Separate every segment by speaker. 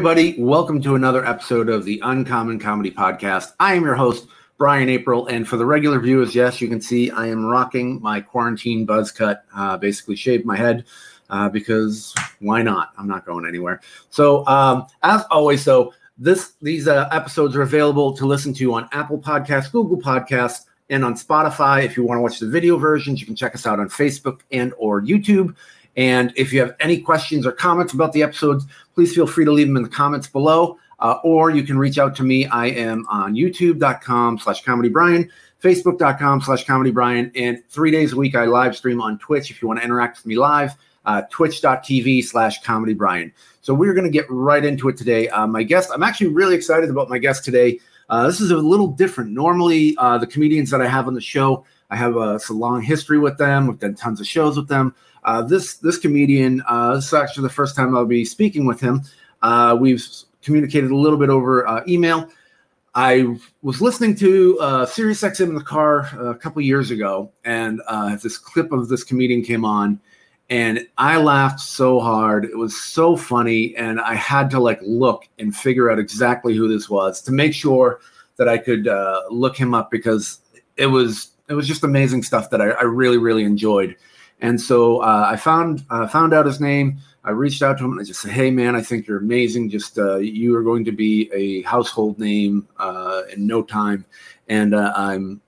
Speaker 1: everybody. Welcome to another episode of the Uncommon Comedy Podcast. I am your host, Brian Apprille. And for the regular viewers, yes, you can see I am rocking my quarantine buzz cut, uh, basically shaved my head uh, because why not? I'm not going anywhere. So, um, as always, so this these uh, episodes are available to listen to on Apple Podcasts, Google Podcasts, and on Spotify. If you want to watch the video versions, you can check us out on Facebook and or YouTube. And if you have any questions or comments about the episodes, please feel free to leave them in the comments below. Uh, or you can reach out to me. I am on youtube.com slash comedy Brian, facebook.com slash comedy Brian, and three days a week I live stream on Twitch if you want to interact with me live, uh, twitch.tv slash comedy Brian. So we're going to get right into it today. Uh, my guest, I'm actually really excited about my guest today. Uh, this is a little different. Normally, uh, the comedians that I have on the show, I have a, a long history with them. We've done tons of shows with them. Uh, this this comedian, uh, this is actually the first time I'll be speaking with him. Uh, we've communicated a little bit over uh, email. I was listening to uh, Sirius XM in the car a couple years ago, and uh, this clip of this comedian came on, and I laughed so hard. It was so funny, and I had to like look and figure out exactly who this was to make sure that I could uh, look him up because it was it was just amazing stuff that I, I really really enjoyed. And so uh, I found uh, found out his name. I reached out to him and I just said, "Hey, man, I think you're amazing. Just uh, you are going to be a household name uh, in no time." And uh, I'm,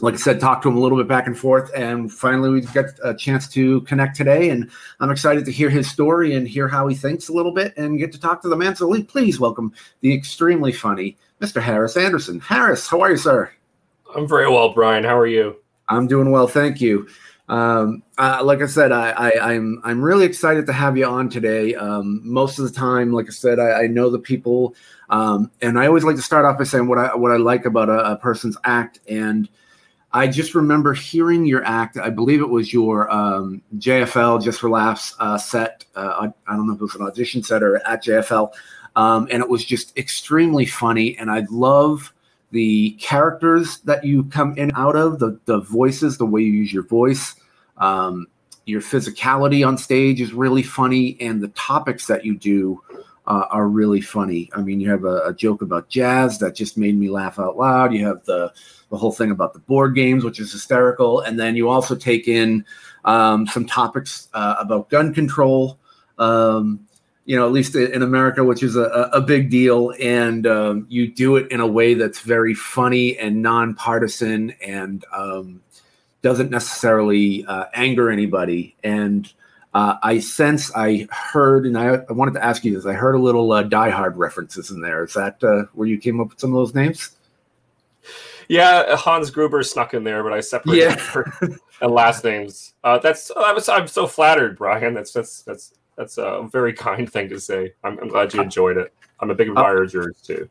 Speaker 1: like I said, talked to him a little bit back and forth, and finally we got a chance to connect today. And I'm excited to hear his story and hear how he thinks a little bit, and get to talk to the man. So please welcome the extremely funny Mr. Harris Anderson. Harris, how are you, sir?
Speaker 2: I'm very well, Brian. How are you?
Speaker 1: I'm doing well, thank you um, uh, like I said, I, I, am I'm, I'm really excited to have you on today. Um, most of the time, like I said, I, I know the people, um, and I always like to start off by saying what I what I like about a, a, person's act. And I just remember hearing your act. I believe it was your um, JFL Just for Laughs uh, set. Uh, I, don't know if it was an audition set or at JFL, um, and it was just extremely funny. And I love the characters that you come in out of, the the voices, the way you use your voice, um, your physicality on stage is really funny, and the topics that you do uh, are really funny. I mean, you have a, a, joke about jazz that just made me laugh out loud. You have the the whole thing about the board games, which is hysterical, and then you also take in um, some topics uh, about gun control. Um, you know, at least in America, which is a, a big deal. And um, you do it in a way that's very funny and nonpartisan and um, doesn't necessarily uh, anger anybody. And uh, I sense, I heard, and I, I, wanted to ask you this I heard a little uh, Die Hard references in there. Is that uh, where you came up with some of those names?
Speaker 2: Yeah, Hans Gruber snuck in there, but I separated yeah. and last names. Uh, that's I was I'm so flattered, Brian. That's that's that's that's a very kind thing to say. I'm, I'm glad you enjoyed it. I'm a big admirer of yours too.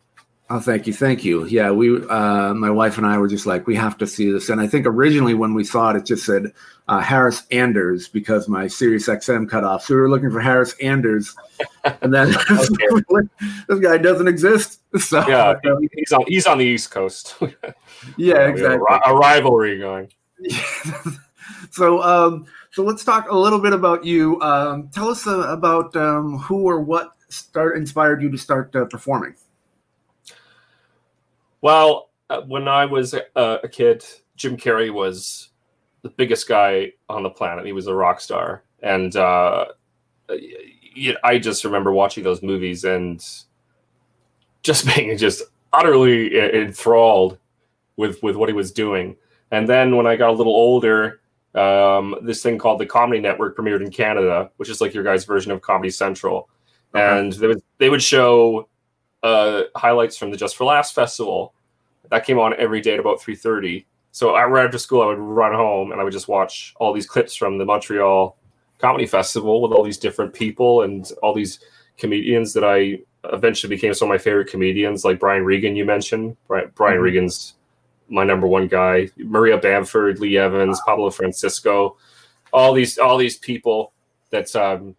Speaker 1: Oh, thank you, thank you. Yeah, we, uh, my wife and I were just like, we have to see this. And I think originally when we saw it, it just said uh, Harris Anders because my Sirius XM cut off. So we were looking for Harris Anders, and then this guy doesn't exist. So
Speaker 2: yeah, he's on he's on the East Coast.
Speaker 1: yeah, exactly.
Speaker 2: A, a rivalry going.
Speaker 1: so um, so let's talk a little bit about you. Um, tell us uh, about um, who or what start inspired you to start uh, performing.
Speaker 2: Well, uh, when I was a, a, kid, Jim Carrey was the biggest guy on the planet. He was a rock star, and uh, I just remember watching those movies and just being just utterly enthralled with with what he was doing. And then when I got a little older, um, this thing called the Comedy Network premiered in Canada, which is like your guys' version of Comedy Central, okay. and they would they would show uh, highlights from the Just for Laughs festival. That came on every day at about three thirty. So I, right after school, I would run home and I would just watch all these clips from the Montreal Comedy Festival with all these different people and all these comedians that I eventually became some of my favorite comedians, like Brian Regan. You mentioned Brian, Brian mm-hmm. Regan's my number one guy. Maria Bamford, Lee Evans, Pablo Francisco, all these all these people. That's um.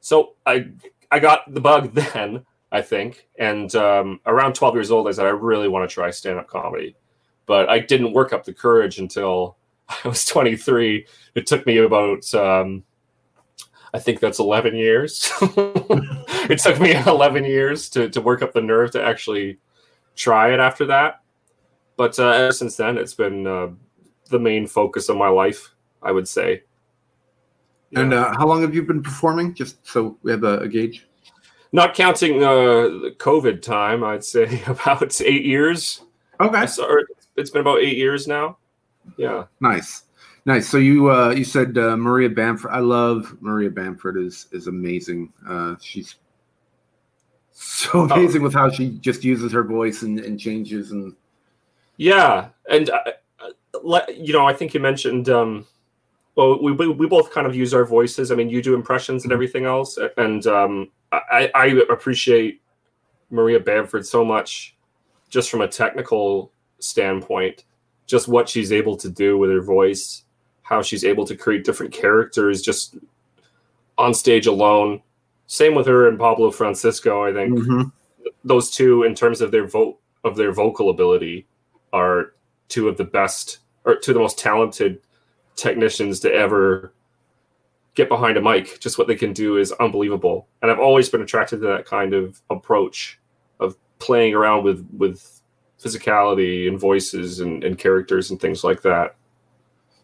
Speaker 2: So I I got the bug then I think, and um, around twelve years old, I said I really want to try stand up comedy, but I didn't work up the courage until I was twenty three. It took me about um, I think that's 11 years. it took me 11 years to, to work up the nerve to actually try it after that. But uh, ever since then, it's been uh, the main focus of my life, I would say.
Speaker 1: Yeah. And uh, how long have you been performing? Just so we have a, a gauge.
Speaker 2: Not counting uh, the COVID time, I'd say about eight years.
Speaker 1: Okay.
Speaker 2: So it's been about eight years now. Yeah.
Speaker 1: Nice. Nice. So you uh, you said uh, Maria Bamford. I love Maria Bamford. is is amazing. Uh, she's so oh. amazing oh. with how she just uses her voice and, and changes and.
Speaker 2: Yeah, and uh, you know, I think you mentioned. Um, well, we, we both kind of use our voices. I mean, you do impressions and mm-hmm. everything else, and um, I, I appreciate Maria Bamford so much, just from a technical standpoint, just what she's able to do with her voice how she's able to create different characters just on stage alone. Same with her and Pablo Francisco. I think mm-hmm. those two, in terms of their vote of their vocal ability, are two of the best or two of the most talented technicians to ever get behind a mic. Just what they can do is unbelievable. And I've always been attracted to that kind of approach of playing around with with physicality and voices and, and characters and things like that.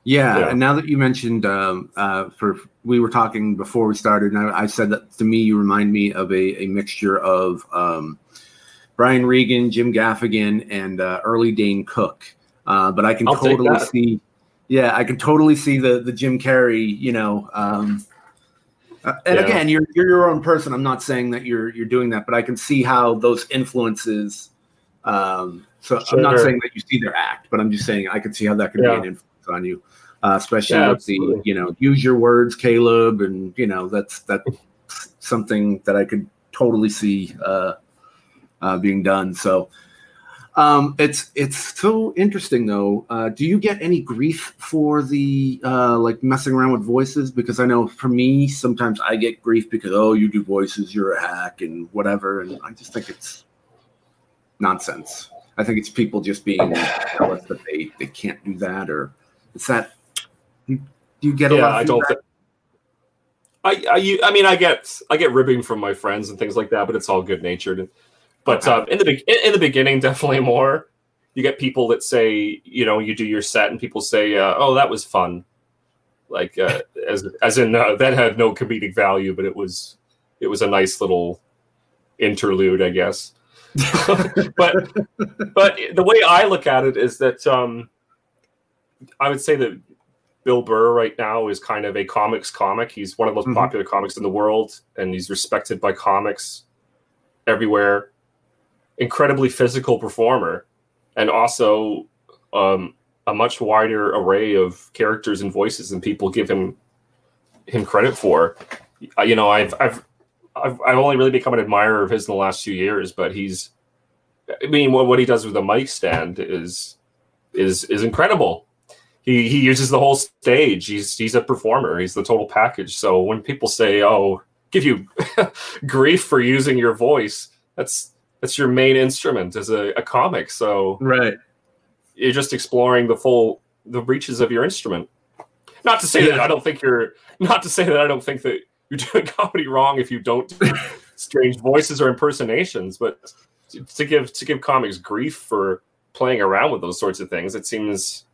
Speaker 1: Yeah, yeah, and now that you mentioned, um, uh, for we were talking before we started, and I, I, said that to me you remind me of a, a mixture of um, Brian Regan, Jim Gaffigan, and uh, early Dane Cook. Uh, but I can I'll totally see, yeah, I can totally see the the Jim Carrey, you know. Um, uh, and yeah. again, you're you're your own person. I'm not saying that you're you're doing that, but I can see how those influences. Um, so sure. I'm not saying that you see their act, but I'm just saying I can see how that could yeah. be an influence on you uh, especially yeah, with absolutely. the you know use your words, Caleb, and you know that's that's something that I could totally see uh, being done. So um, it's it's so interesting though. Uh, do you get any grief for the uh, like messing around with voices? Because I know for me, sometimes I get grief because oh, you do voices, you're a hack and whatever, and I just think it's nonsense. I think it's people just being jealous that they they can't do that, or it's that you, you get a yeah, lot. I don't. Th-
Speaker 2: I, I I mean I get I get ribbing from my friends and things like that, but it's all good natured. But uh, in the in the beginning, definitely more. You get people that say, you know, you do your set, and people say, uh, "Oh, that was fun," like uh, as as in uh, that had no comedic value, but it was it was a nice little interlude, I guess. but but the way I look at it is that um, I would say that Bill Burr right now is kind of a comics comic. He's one of the most mm-hmm. popular comics in the world, and he's respected by comics everywhere. Incredibly physical performer, and also um, a much wider array of characters and voices than people give him him credit for. Uh, you know, I've I've I've, I've only really become an admirer of his in the last few years, but he's I mean, what, what he does with the mic stand is is is incredible he he uses the whole stage. He's he's a performer. He's the total package. So when people say, "Oh, give you grief for using your voice," that's that's your main instrument as a, a comic. So
Speaker 1: right,
Speaker 2: you're just exploring the full the reaches of your instrument. Not to say yeah. that I don't think you're not to say that I don't think that you're doing comedy wrong if you don't do strange voices or impersonations, but to give to give comics grief for playing around with those sorts of things, it seems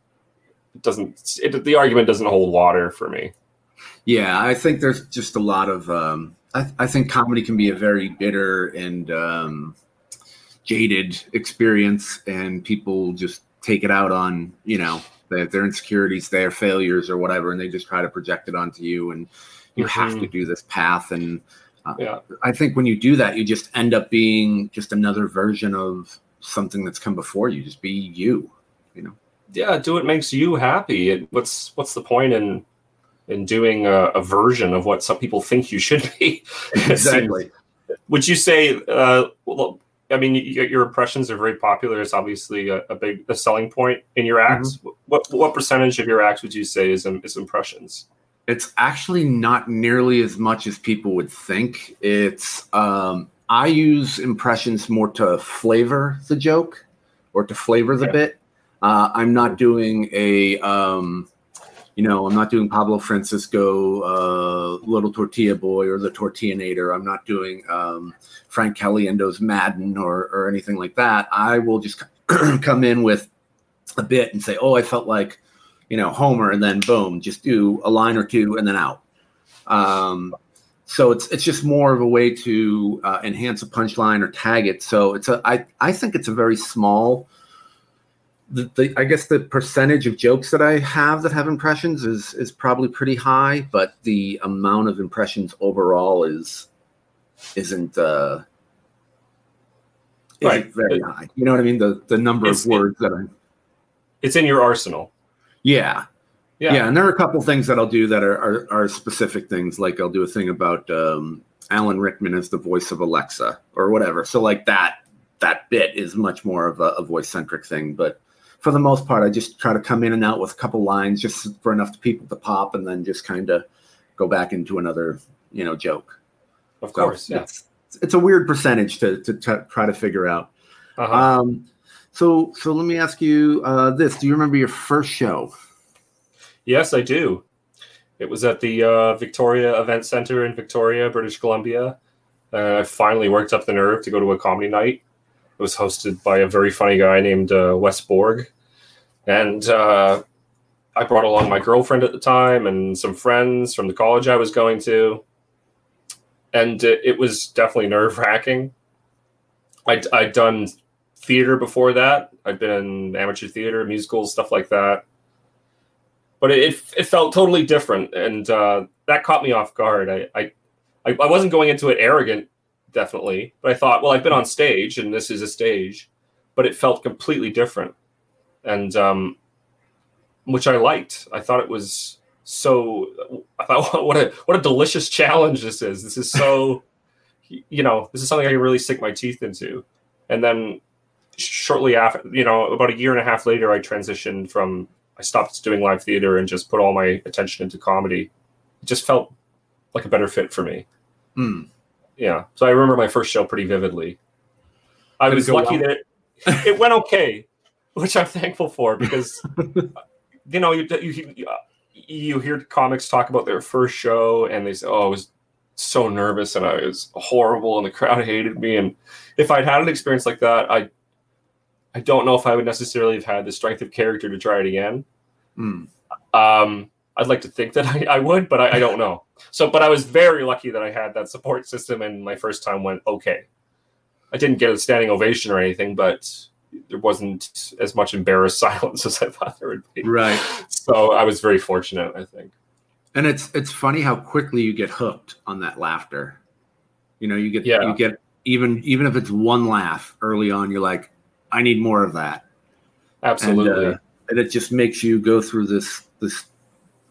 Speaker 2: it doesn't it, the argument doesn't hold water for me.
Speaker 1: Yeah, I think there's just a lot of. Um, I, I think comedy can be a very bitter and um, jaded experience, and people just take it out on you know their, their insecurities, their failures, or whatever, and they just try to project it onto you, and you mm-hmm. have to do this path. And uh, yeah. I think when you do that, you just end up being just another version of something that's come before you. Just be you, you know
Speaker 2: yeah, do what makes you happy. what's what's the point in in doing a, a, version of what some people think you should be?
Speaker 1: exactly.
Speaker 2: Would you say? Uh, well, I mean, your impressions are very popular. It's obviously a, a big a selling point in your acts. Mm-hmm. What what percentage of your acts would you say is is impressions?
Speaker 1: It's actually not nearly as much as people would think. It's um, I use impressions more to flavor the joke or to flavor the bit uh, I'm not doing a um, you know, I'm not doing Pablo Francisco, uh, Little Tortilla Boy, or the Tortillanator. I'm not doing um, Frank Caliendo's Madden or or anything like that. I will just come in with a bit and say, "Oh, I felt like, you know, Homer," and then boom, just do a line or two and then out. Um, so it's it's just more of a way to uh, enhance a punchline or tag it. So it's a I I think it's a very small the, the, I guess the percentage of jokes that I have that have impressions is is probably pretty high, but the amount of impressions overall is isn't uh isn't
Speaker 2: Right.
Speaker 1: very high. You know what I mean? The the number of words that I
Speaker 2: It's in your arsenal.
Speaker 1: yeah.
Speaker 2: Yeah.
Speaker 1: yeah and there are a couple things that I'll do that are, are are specific things. Like I'll do a thing about um Alan Rickman as the voice of Alexa or whatever. So like that that bit is much more of a, a voice centric thing, but for the most part, I just try to come in and out with a couple lines just for enough people to pop, and then just kind of go back into another, you know, joke.
Speaker 2: Of
Speaker 1: So
Speaker 2: course. Yeah.
Speaker 1: it's, it's a weird percentage to to t- try to figure out.
Speaker 2: Uh-huh.
Speaker 1: Um, so so let me ask you uh, this: Do you remember your first show?
Speaker 2: Yes, I do. It was at the uh, Victoria Event Center in Victoria, British Columbia. Uh, I finally worked up the nerve to go to a comedy night. It was hosted by a very funny guy named uh, Wes Borg. And uh, I brought along my girlfriend at the time and some friends from the college I was going to. And it, was definitely nerve wracking. I'd, I'd done theater before that, I'd been in amateur theater, musicals, stuff like that. But it, it felt totally different. And uh, that caught me off guard. I, I i wasn't going into it arrogant definitely. But i thought well i've been on stage and this is a stage. But it felt completely different and um, which i liked i thought it was so i thought what a what a delicious challenge this is this is so you know this is something i can really sink my teeth into and then shortly after you know about a year and a half later i transitioned from I stopped doing live theater and just put all my attention into comedy. It just felt like a better fit for me.
Speaker 1: Hmm.
Speaker 2: Yeah. So I remember my first show pretty vividly. I was lucky
Speaker 1: well?
Speaker 2: that it went okay, which I'm thankful for because you know you, you you hear comics talk about their first show and they say, "Oh, I was so nervous and I was horrible and the crowd hated me." And if I'd had an experience like that, I I don't know if I would necessarily have had the strength of character to try it again.
Speaker 1: Hmm.
Speaker 2: Um, I'd like to think that I, I would, but I, I don't know. So, but I was very lucky that I had that support system, and my first time went okay. I didn't get a standing ovation or anything, but there wasn't as much embarrassed silence as I thought there would be.
Speaker 1: Right.
Speaker 2: So I was very fortunate, I think.
Speaker 1: And it's it's funny how quickly you get hooked on that laughter. You know, you get
Speaker 2: Yeah.
Speaker 1: you get even even if it's one laugh early on, you're like, I need more of that.
Speaker 2: Absolutely.
Speaker 1: And, uh, and it just makes you go through this this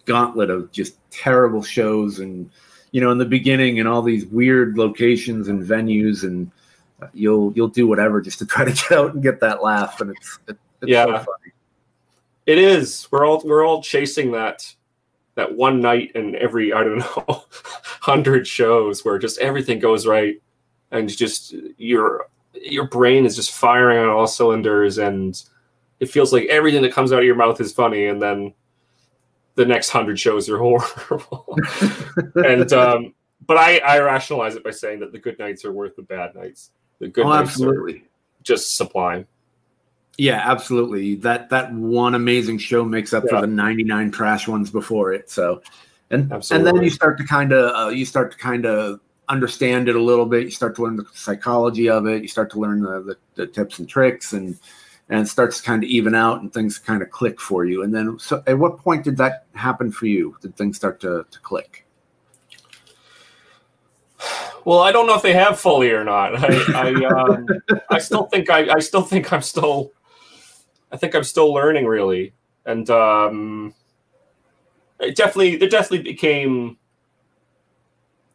Speaker 1: gauntlet of just terrible shows and you know in the beginning and all these weird locations and venues and you'll you'll do whatever just to try to get out and get that laugh and it's it, it's so
Speaker 2: Yeah.
Speaker 1: funny.
Speaker 2: It is. We're all we're all chasing that that one night in every I don't know hundred shows where just everything goes right and just your your brain is just firing on all cylinders and it feels like everything that comes out of your mouth is funny and then the next hundred shows are horrible. and um, but I I rationalize it by saying that the good nights are worth the bad nights. The good
Speaker 1: oh, absolutely.
Speaker 2: just supply.
Speaker 1: Yeah, absolutely. That that one amazing show makes up
Speaker 2: Yeah.
Speaker 1: for the 99 trash ones before it. So and and then you start to kind of uh, you start to kind of understand it a little bit. You start to learn the psychology of it. You start to learn the, the, the tips and tricks and and it starts to kind of even out and things kind of click for you. And then so at what point did that happen for you? Did things start to, to click?
Speaker 2: Well, I don't know if they have fully or not. I I, um, I still think I, I still think I'm still I think I'm still learning really, and um, it definitely there definitely became.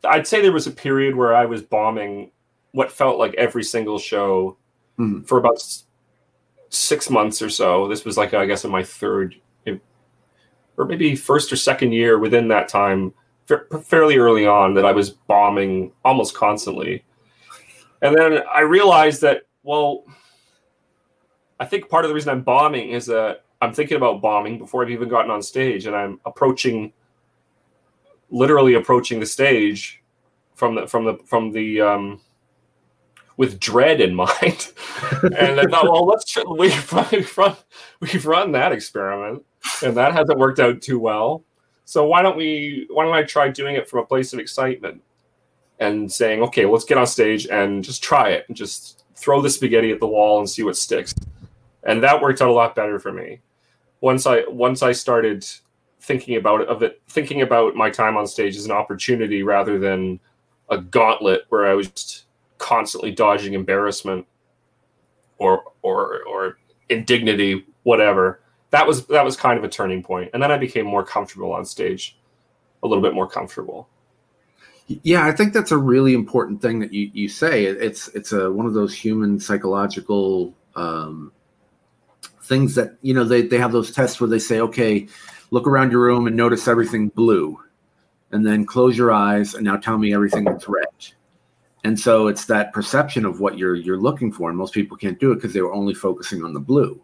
Speaker 2: I'd say there was a period where I was bombing what felt like every single show
Speaker 1: Hmm.
Speaker 2: for about six months or so. This was like I guess in my third, or maybe first or second year within that time fairly early on that I was bombing almost constantly. And then I realized that, well, I think part of the reason I'm bombing is that I'm thinking about bombing before I've even gotten on stage, and I'm approaching, literally approaching the stage from the from the from the um, with dread in mind. and I thought, well, let's try, we've, run we've run that experiment, and that hasn't worked out too well. So why don't we? Why don't I try doing it from a place of excitement and saying, okay, let's get on stage and just try it and just throw the spaghetti at the wall and see what sticks. And that worked out a lot better for me. Once I once I started thinking about it, of it, thinking about my time on stage as an opportunity rather than a gauntlet where I was constantly dodging embarrassment or or or indignity, whatever. That was that was kind of a turning point, and then I became more comfortable on stage, a little bit more comfortable.
Speaker 1: Yeah, I think that's a really important thing that you, you say. It's it's a one of those human psychological um, things that you know they, they have those tests where they say, okay, look around your room and notice everything blue, and then close your eyes and now tell me everything that's red. And so it's that perception of what you're you're looking for, and most people can't do it because they were only focusing on the blue.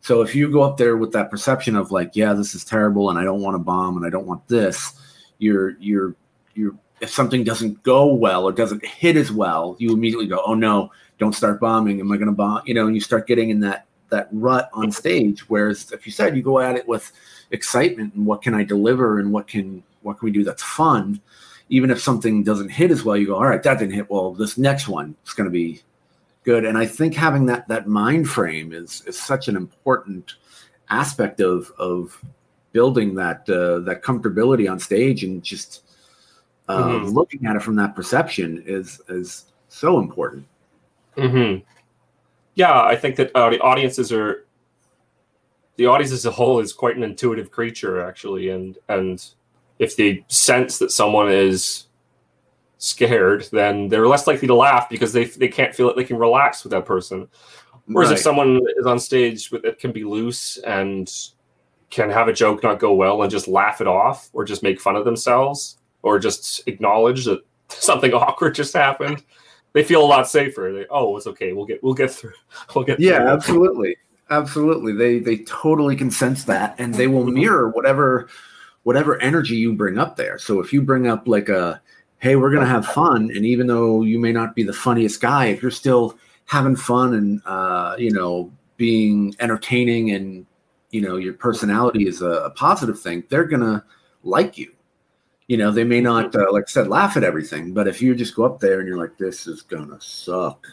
Speaker 1: So if you go up there with that perception of like, yeah, this is terrible, and I don't want to bomb, and I don't want this, you're you're you're if something doesn't go well or doesn't hit as well, you immediately go, "Oh no, don't start bombing. Am I going to bomb?" You know, and you start getting in that that rut on stage. Whereas, if you said you go at it with excitement and what can I deliver and what can what can we do that's fun, even if something doesn't hit as well, you go, "All right, that didn't hit well. This next one is going to be good." And I think having that that mind frame is is such an important aspect of of building that uh, that comfortability on stage and just mm-hmm. looking at it from that perception is is so important.
Speaker 2: Mm-hmm. Yeah, I think that uh, the audiences are the audience as a whole is quite an intuitive creature, actually, and and if they sense that someone is scared, then they're less likely to laugh because they they can't feel it. They can relax with that person. Whereas right. if someone is on stage with it can be loose and can have a joke not go well and just laugh it off or just make fun of themselves, or just acknowledge that something awkward just happened, they feel a lot safer. They, oh, it's okay. We'll get we'll get through. We'll get
Speaker 1: yeah, through. absolutely, absolutely. They they totally can sense that, and they will mm-hmm. mirror whatever whatever energy you bring up there. So if you bring up like a hey, we're gonna have fun, and even though you may not be the funniest guy, if you're still having fun and uh, you know being entertaining and you know your personality is a, a positive thing, they're gonna like you. You know they may not uh, like i said laugh at everything but if you just go up there and you're like this is gonna suck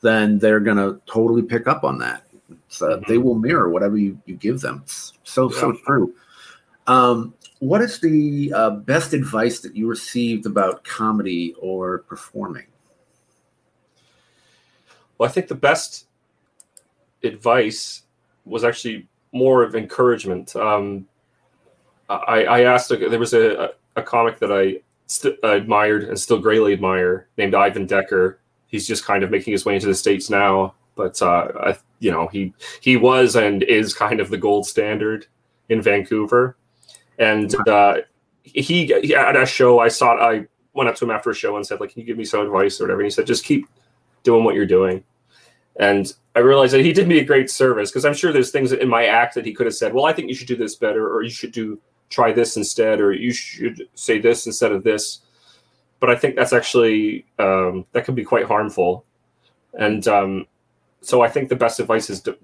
Speaker 1: then they're gonna totally pick up on that. So mm-hmm. they will mirror whatever you, you give them. It's so yeah. so true. Um, what is the uh, best advice that you received about comedy or performing
Speaker 2: well i think the best advice was actually more of encouragement um, I, I asked there was a, a comic that I st- admired and still greatly admire named Ivan Decker. He's just kind of making his way into the states now, but uh, I, you know he he was and is kind of the gold standard in Vancouver. And uh, he, he at a show I saw I went up to him after a show and said like, "Can you give me some advice or whatever?" And he said, "Just keep doing what you're doing." And I realized that he did me a great service because I'm sure there's things in my act that he could have said, "Well, I think you should do this better," or "You should do try this instead, or you should say this instead of this. But I think that's actually um, that can be quite harmful, and um, so I think the best advice is to,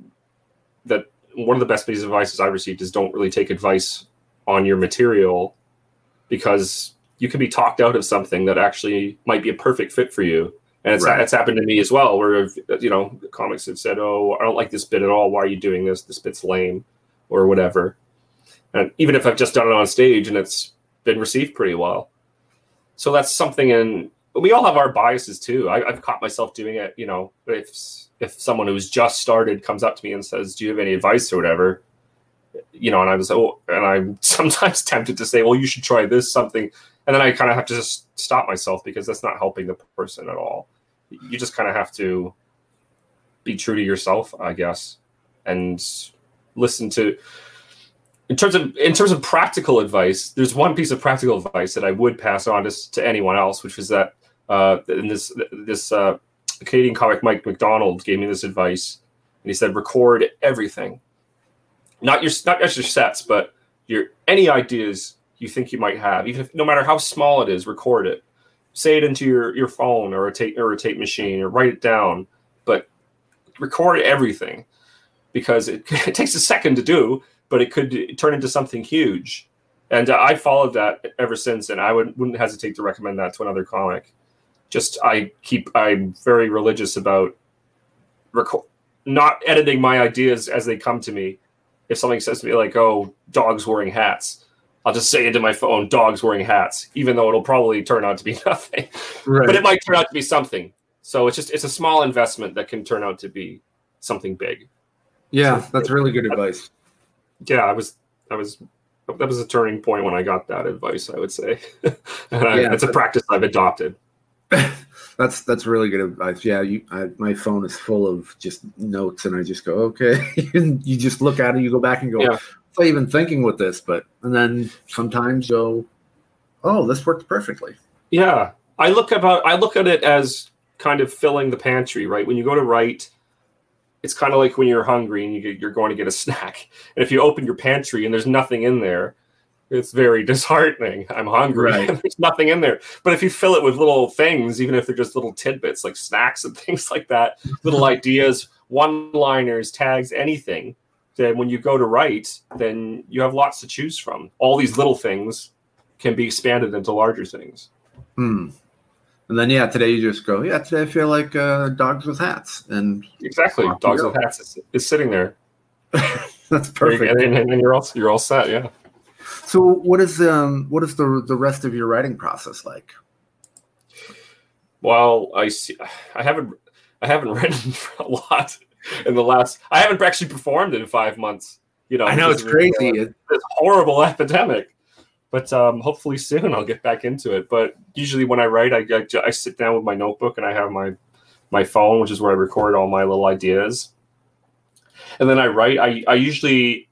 Speaker 2: that one of the best pieces of advice I received is don't really take advice on your material because you can be talked out of something that actually might be a perfect fit for you. And it's, right. it's happened to me as well, where you know comics have said, "Oh, I don't like this bit at all. Why are you doing this? This bit's lame," or whatever and even if I've just done it on stage and it's been received pretty well. So that's something, and we all have our biases too. I, have caught myself doing it. You know, if if someone who's just started comes up to me and says, "Do you have any advice or whatever?" You know, and I was oh, and I'm sometimes tempted to say, "Well, you should try this something," and then I kind of have to just stop myself because that's not helping the person at all. You just kind of have to be true to yourself, I guess, and listen to in terms of in terms of practical advice, there's one piece of practical advice that I would pass on to, to anyone else, which was that uh, this this uh, Canadian comic Mike MacDonald gave me this advice, and he said record everything, not your not just your sets, but your any ideas you think you might have, even if no matter how small it is, record it. Say it into your your phone or a tape or a tape machine or write it down, but record everything because it, it takes a second to do, but it could turn into something huge. And uh, I followed that ever since, and I would, wouldn't hesitate to recommend that to another comic. Just I keep I'm very religious about record not editing my ideas as they come to me. If something says to me like, "Oh, dogs wearing hats," I'll just say into my phone, "Dogs wearing hats," even though it'll probably turn out to be nothing, right. but it might turn out to be something. So it's just it's a small investment that can turn out to be something big.
Speaker 1: Yeah, so, that's really good uh, advice.
Speaker 2: Yeah, I was I was that was a turning point when I got that advice. I would say, and I, yeah, it's a practice I've adopted.
Speaker 1: that's that's really good advice. Yeah, you, I, my phone is full of just notes, and I just go, okay. you just look at it, you go back and go, yeah. I even thinking with this? But and then sometimes go, oh, this worked perfectly.
Speaker 2: Yeah, I look about I look at it as kind of filling the pantry, right? When you go to write, it's kind of like when you're hungry and you you're going to get a snack. And if you open your pantry and there's nothing in there, it's very disheartening. I'm hungry right. there's nothing in there. But if you fill it with little things, even if they're just little tidbits like snacks and things like that, little ideas, one liners, tags, anything, then when you go to write, then you have lots to choose from. All these little things can be expanded into larger things.
Speaker 1: Hmm. And then yeah, today you just go, yeah, today I feel like uh, dogs with hats, and
Speaker 2: exactly, dogs with hats is, is sitting there.
Speaker 1: That's perfect,
Speaker 2: and, and, and, you're all you're all set, yeah.
Speaker 1: So what is um what is the the rest of your writing process like?
Speaker 2: Well, I see. I haven't I haven't written a lot in the last. I haven't actually performed in five months. You know,
Speaker 1: I know it's crazy.
Speaker 2: It's this horrible epidemic but um, hopefully soon I'll get back into it. But usually when I write, I, I, I, sit down with my notebook and I have my my phone, which is where I record all my little ideas, and then I write. I, I usually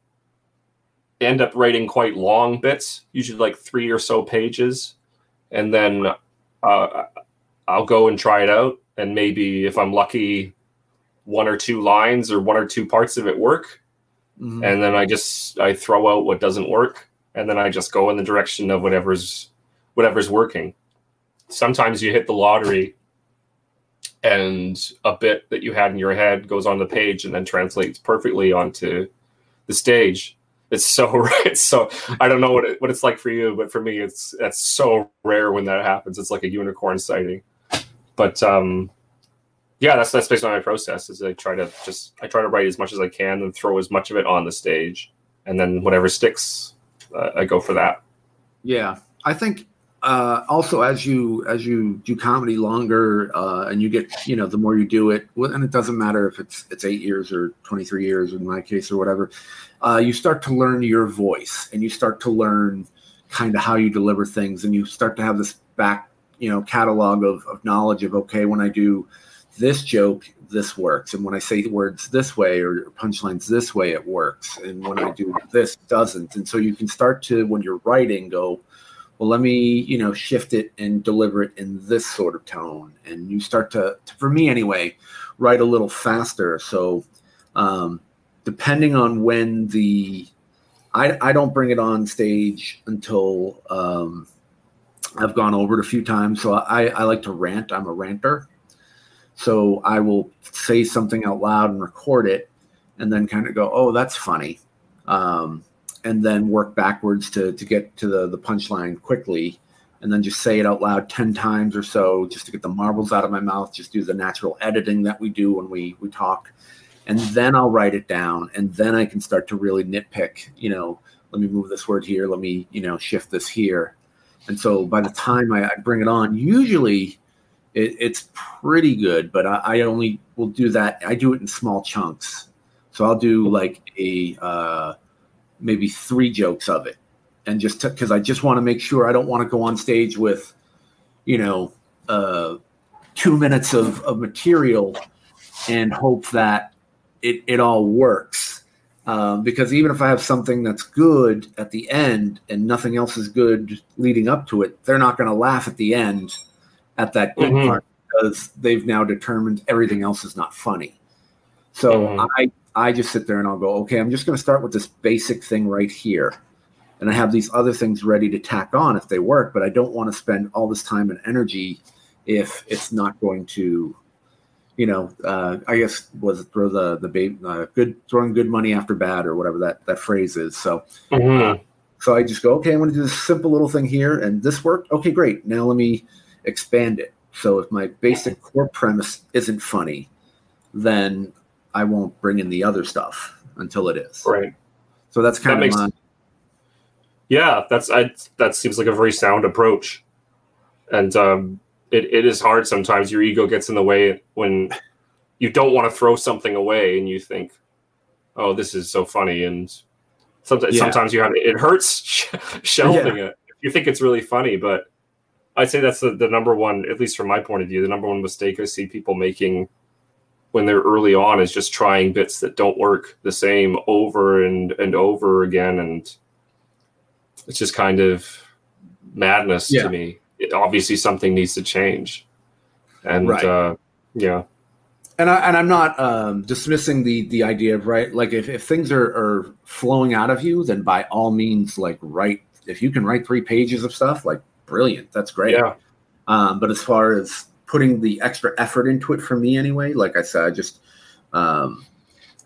Speaker 2: end up writing quite long bits, usually like three or so pages, and then uh, I'll go and try it out, and maybe if I'm lucky, one or two lines or one or two parts of it work, mm-hmm. and then I just I throw out what doesn't work and then I just go in the direction of whatever's whatever's working. Sometimes you hit the lottery and a bit that you had in your head goes on the page and then translates perfectly onto the stage. It's so it's so I don't know what it, what it's like for you, but for me it's that's so rare when that happens. It's like a unicorn sighting. But um yeah, that's that's basically my process. Is I try to just I try to write as much as I can and throw as much of it on the stage, and then whatever sticks uh, I go for that.
Speaker 1: Yeah, I think uh, also as you as you do comedy longer uh, and you get you know the more you do it and it doesn't matter if it's it's eight years or 23 years in my case or whatever uh, you start to learn your voice and you start to learn kind of how you deliver things and you start to have this back you know catalog of, of knowledge of okay when i do this joke this works and when i say the words this way or punchlines this way it works and when i do this doesn't and so you can start to when you're writing go well let me you know shift it and deliver it in this sort of tone and you start to, to for me anyway write a little faster so um, depending on when the I, I don't bring it on stage until um, I've gone over it a few times. So I, I like to rant. I'm a ranter. So I will say something out loud and record it and then kind of go, oh, that's funny. Um, and then work backwards to, to get to the, the punchline quickly and then just say it out loud 10 times or so just to get the marbles out of my mouth just do the natural editing that we do when we we talk and then i'll write it down and then i can start to really nitpick you know let me move this word here let me you know shift this here and so by the time i, I bring it on usually it, it's pretty good, but I, I, only will do that. I do it in small chunks. So I'll do like a uh, maybe three jokes of it, and just because I just want to make sure I don't want to go on stage with, you know, uh, two minutes of, of material and hope that it, it all works. Um, because even if I have something that's good at the end and nothing else is good leading up to it, they're not going to laugh at the end at that mm-hmm. part because they've now determined everything else is not funny. So mm-hmm. I I just sit there and I'll go, okay, I'm just going to start with this basic thing right here. And I have these other things ready to tack on if they work, but I don't want to spend all this time and energy if it's not going to, you know, uh, I guess was it throw the the baby uh, good throwing good money after bad or whatever that that phrase is. So,
Speaker 2: Mhm.
Speaker 1: so I just go, okay, I'm going to do this simple little thing here, and this worked. Okay, great. Now let me expand it. So if my basic core premise isn't funny, then I won't bring in the other stuff until it is.
Speaker 2: Right.
Speaker 1: So that's kind
Speaker 2: That
Speaker 1: of my
Speaker 2: Yeah, that's I, that seems like a very sound approach, and um, it, it is hard sometimes. Your ego gets in the way when you don't want to throw something away, and you think, "Oh, this is so funny," and sometimes
Speaker 1: Yeah.
Speaker 2: sometimes you have it hurts sh- shelving it. You think it's really funny, but I'd say that's the, the number one, at least from my point of view, the number one mistake I see people making when they're early on is just trying bits that don't work the same over and and over again and it's just kind of madness
Speaker 1: Yeah.
Speaker 2: to me it, obviously something needs to change and
Speaker 1: Right.
Speaker 2: uh yeah
Speaker 1: and I and I'm not um, dismissing the the idea of right. Like if, if things are, are flowing out of you, then by all means, like write. If you can write three pages of stuff, like brilliant, that's great.
Speaker 2: yeah
Speaker 1: Um, but as far as putting the extra effort into it for me anyway, like I said, I just, um,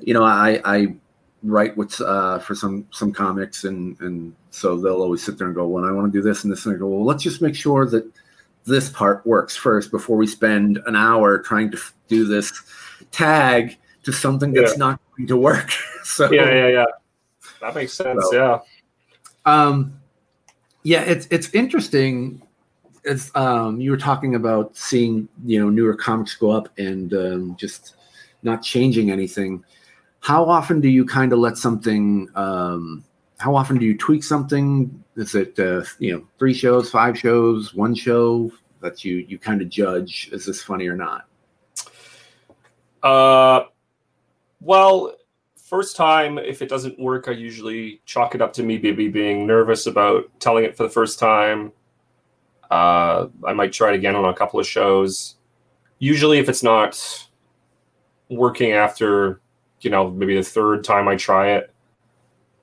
Speaker 1: you know, I, I write what's uh, for some some comics, and and so they'll always sit there and go, well, I want to do this and this, and I go, well, let's just make sure that this part works first before we spend an hour trying to do this tag to something that's not going to work. so
Speaker 2: yeah yeah yeah that makes sense
Speaker 1: So-
Speaker 2: yeah
Speaker 1: um, yeah, it's it's interesting. It's um, you were talking about seeing you know newer comics go up and um, just not changing anything. How often do you kind of let something? Um, how often do you tweak something? Is it uh, you know three shows, five shows, one show that you you kind of judge is this funny or not?
Speaker 2: Uh, well, first time, if it doesn't work, I usually chalk it up to me maybe being nervous about telling it for the first time. Uh, I might try it again on a couple of shows. Usually, if it's not working after, you know, maybe the third time I try it,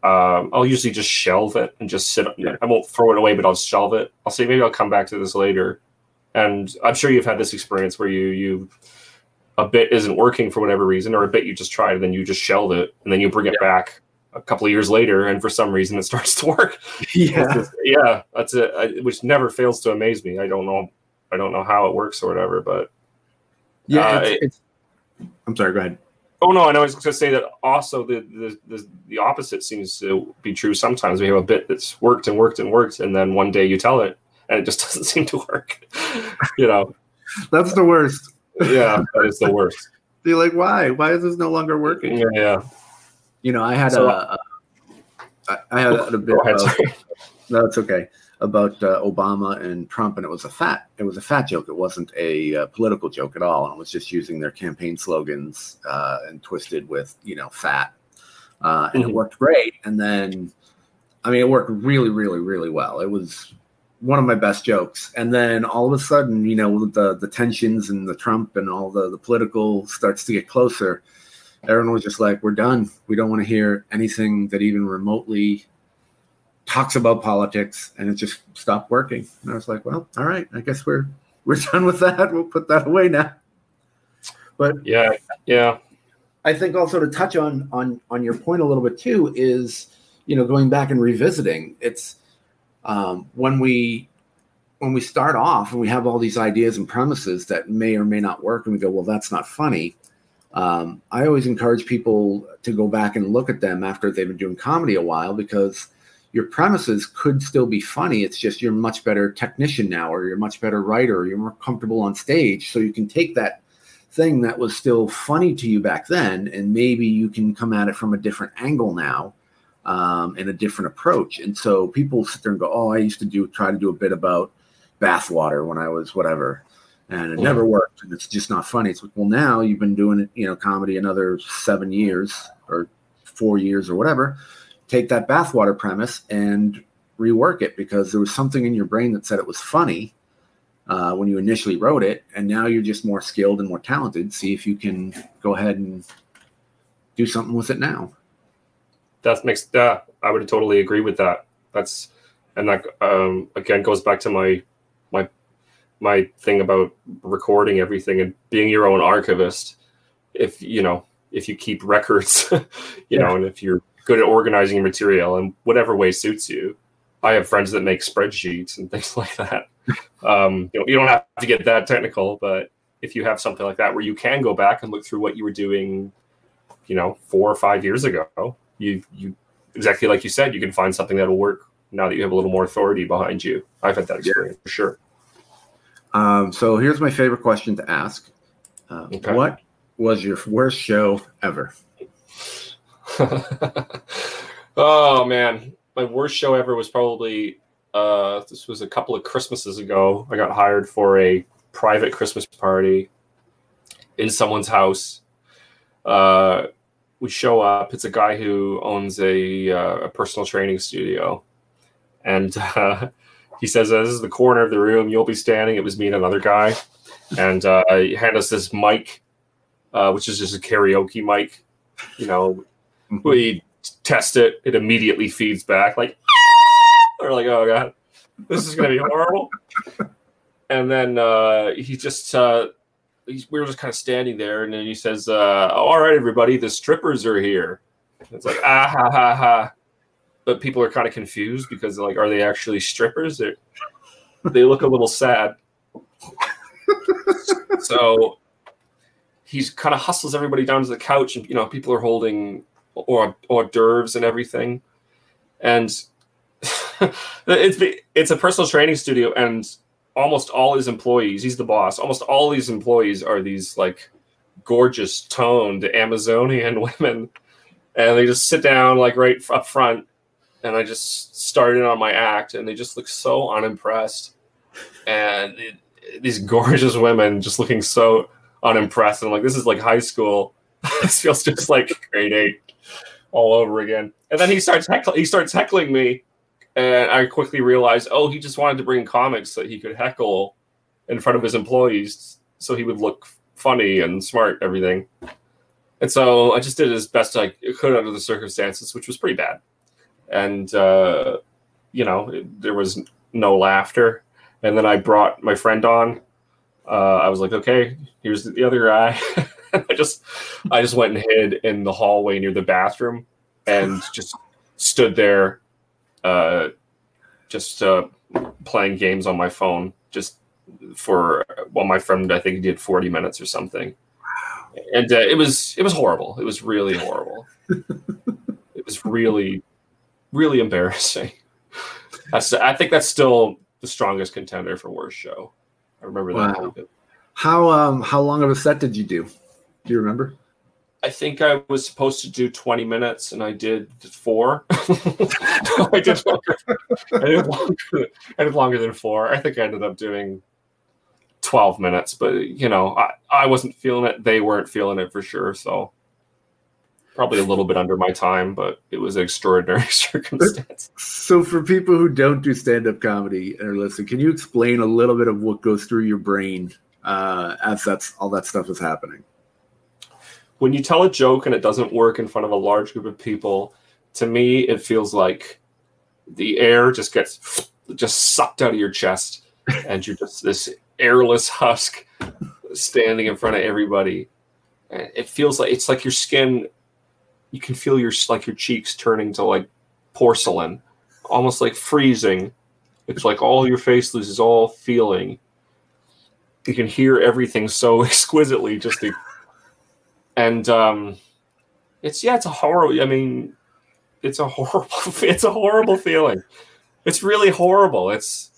Speaker 2: um, I'll usually just shelve it and just sit.
Speaker 1: Yeah.
Speaker 2: I won't throw it away, but I'll shelve it. I'll say maybe I'll come back to this later. And I'm sure you've had this experience where you you a bit isn't working for whatever reason, or a bit you just tried and then you just shelve it, and then you bring it back a couple of years later, and for some reason it starts to work. It's just- yeah, that's it. I, which never fails to amaze me. I don't know, I don't know how it works or whatever, but
Speaker 1: yeah.
Speaker 2: Uh,
Speaker 1: it's, it's, I'm sorry. Go ahead.
Speaker 2: oh no, and I was going to say that also the, the the the opposite seems to be true. Sometimes we have a bit that's worked and worked and worked, and then one day you tell it, and it just doesn't seem to work. you know,
Speaker 1: That's the worst.
Speaker 2: yeah, that is the worst.
Speaker 1: You're like, why? Why is this no longer working?
Speaker 2: Yeah, yeah.
Speaker 1: You know, I had
Speaker 2: So-
Speaker 1: a, a I had a bit
Speaker 2: ahead.
Speaker 1: of, no, it's okay about uh, Obama and Trump, and it was a fat, it was a fat joke. It wasn't a uh, political joke at all, and it was just using their campaign slogans uh, and twisted with you know fat, uh, and
Speaker 2: Mhm.
Speaker 1: it worked great. And then, I mean, it worked really, really, really well. It was one of my best jokes. And then all of a sudden, you know, the the tensions and the Trump and all the the political starts to get closer. Everyone was just like, "We're done. We don't want to hear anything that even remotely talks about politics," and it just stopped working. And I was like, "Well, all right. I guess we're we're done with that. We'll put that away now." But
Speaker 2: Yeah, yeah.
Speaker 1: I think also to touch on on on your point a little bit too is you know going back and revisiting. It's um, when we when we start off and we have all these ideas and premises that may or may not work, and we go, "Well, that's not funny." Um, I always encourage people to go back and look at them after they've been doing comedy a while because your premises could still be funny. It's just you're a much better technician now, or you're a much better writer, or you're more comfortable on stage, so you can take that thing that was still funny to you back then, and maybe you can come at it from a different angle now um, and a different approach. And so people sit there and go, "Oh, I used to do try to do a bit about bathwater when I was whatever." And it never worked, and it's just not funny. It's like, well, now you've been doing it, you know, comedy another seven years or four years or whatever. Take that bathwater premise and rework it because there was something in your brain that said it was funny, uh, when you initially wrote it, and now you're just more skilled and more talented. See if you can go ahead and do something with it now.
Speaker 2: That makes yeah, I would totally agree with that. That's and that um, again goes back to my my thing about recording everything and being your own archivist. If you know, if you keep records, you yeah. know, and if you're good at organizing material in whatever way suits you. I have friends that make spreadsheets and things like that. Um, you, know, you don't have to get that technical, but if you have something like that where you can go back and look through what you were doing, you know, four or five years ago, you you exactly like you said, you can find something that'll work now that you have a little more authority behind you. I've had that experience yeah. for sure.
Speaker 1: Um, so here's my favorite question to ask: uh, okay. What was your worst show ever?
Speaker 2: oh man, my worst show ever was probably uh, this was a couple of Christmases ago. I got hired for a private Christmas party in someone's house. Uh, we show up. It's a guy who owns a, uh, a personal training studio, and uh, he says, "This is the corner of the room. You'll be standing." It was me and another guy, and uh, he handed us this mic, uh, which is just a karaoke mic. You know, Mm-hmm. we test it, it immediately feeds back like, or like, oh god, this is gonna be horrible. and then uh, he just uh, we were just kind of standing there, and then he says, uh, "All right, everybody, the strippers are here." It's like ah ha ha ha, but people are kind of confused because like, are they actually strippers? They they look a little sad. so he's kind of hustles everybody down to the couch, and you know, people are holding or hors d'oeuvres and everything. And it's it's a personal training studio, and almost all his employees, he's the boss. Almost all these employees are these like gorgeous, toned Amazonian women, and they just sit down like right up front. And I just started on my act, and they just look so unimpressed. And it, these gorgeous women just looking so unimpressed. And I'm like, this is like high school. this feels just like grade eight all over again. And then he starts heckling, he starts heckling me, and I quickly realized, oh, he just wanted to bring comics that he could heckle in front of his employees, so he would look funny and smart, everything. And so I just did as best I could under the circumstances, which was pretty bad. And uh, you know, it, there was no laughter. And then I brought my friend on. Uh, I was like, okay, here's the other guy. I just I just went and hid in the hallway near the bathroom and just stood there uh just uh playing games on my phone just for well my friend I think he did 40 minutes or something. And uh, it was it was horrible. It was really horrible. it was really really embarrassing. That's, I think that's still the strongest contender for worst show. I remember that. Wow.
Speaker 1: How um how long of a set did you do? Do you remember?
Speaker 2: I think I was supposed to do 20 minutes and I did four. I, did longer, I, did longer, I did longer than four. I think I ended up doing 12 minutes, but you know, I, I wasn't feeling it. They weren't feeling it for sure. So probably a little bit under my time, but it was an extraordinary circumstance.
Speaker 1: So for people who don't do stand-up comedy and are listening, can you explain a little bit of what goes through your brain uh, as that's all that stuff is happening?
Speaker 2: when you tell a joke and it doesn't work in front of a large group of people, to me it feels like the air just gets just sucked out of your chest and you're just this airless husk standing in front of everybody. It feels like it's like your skin you can feel your like your cheeks turning to like porcelain, almost like freezing. It's like all your face loses all feeling. You can hear everything so exquisitely just the and um, it's yeah, it's a horrible. I mean, it's a horrible. It's a horrible feeling. It's really horrible. It's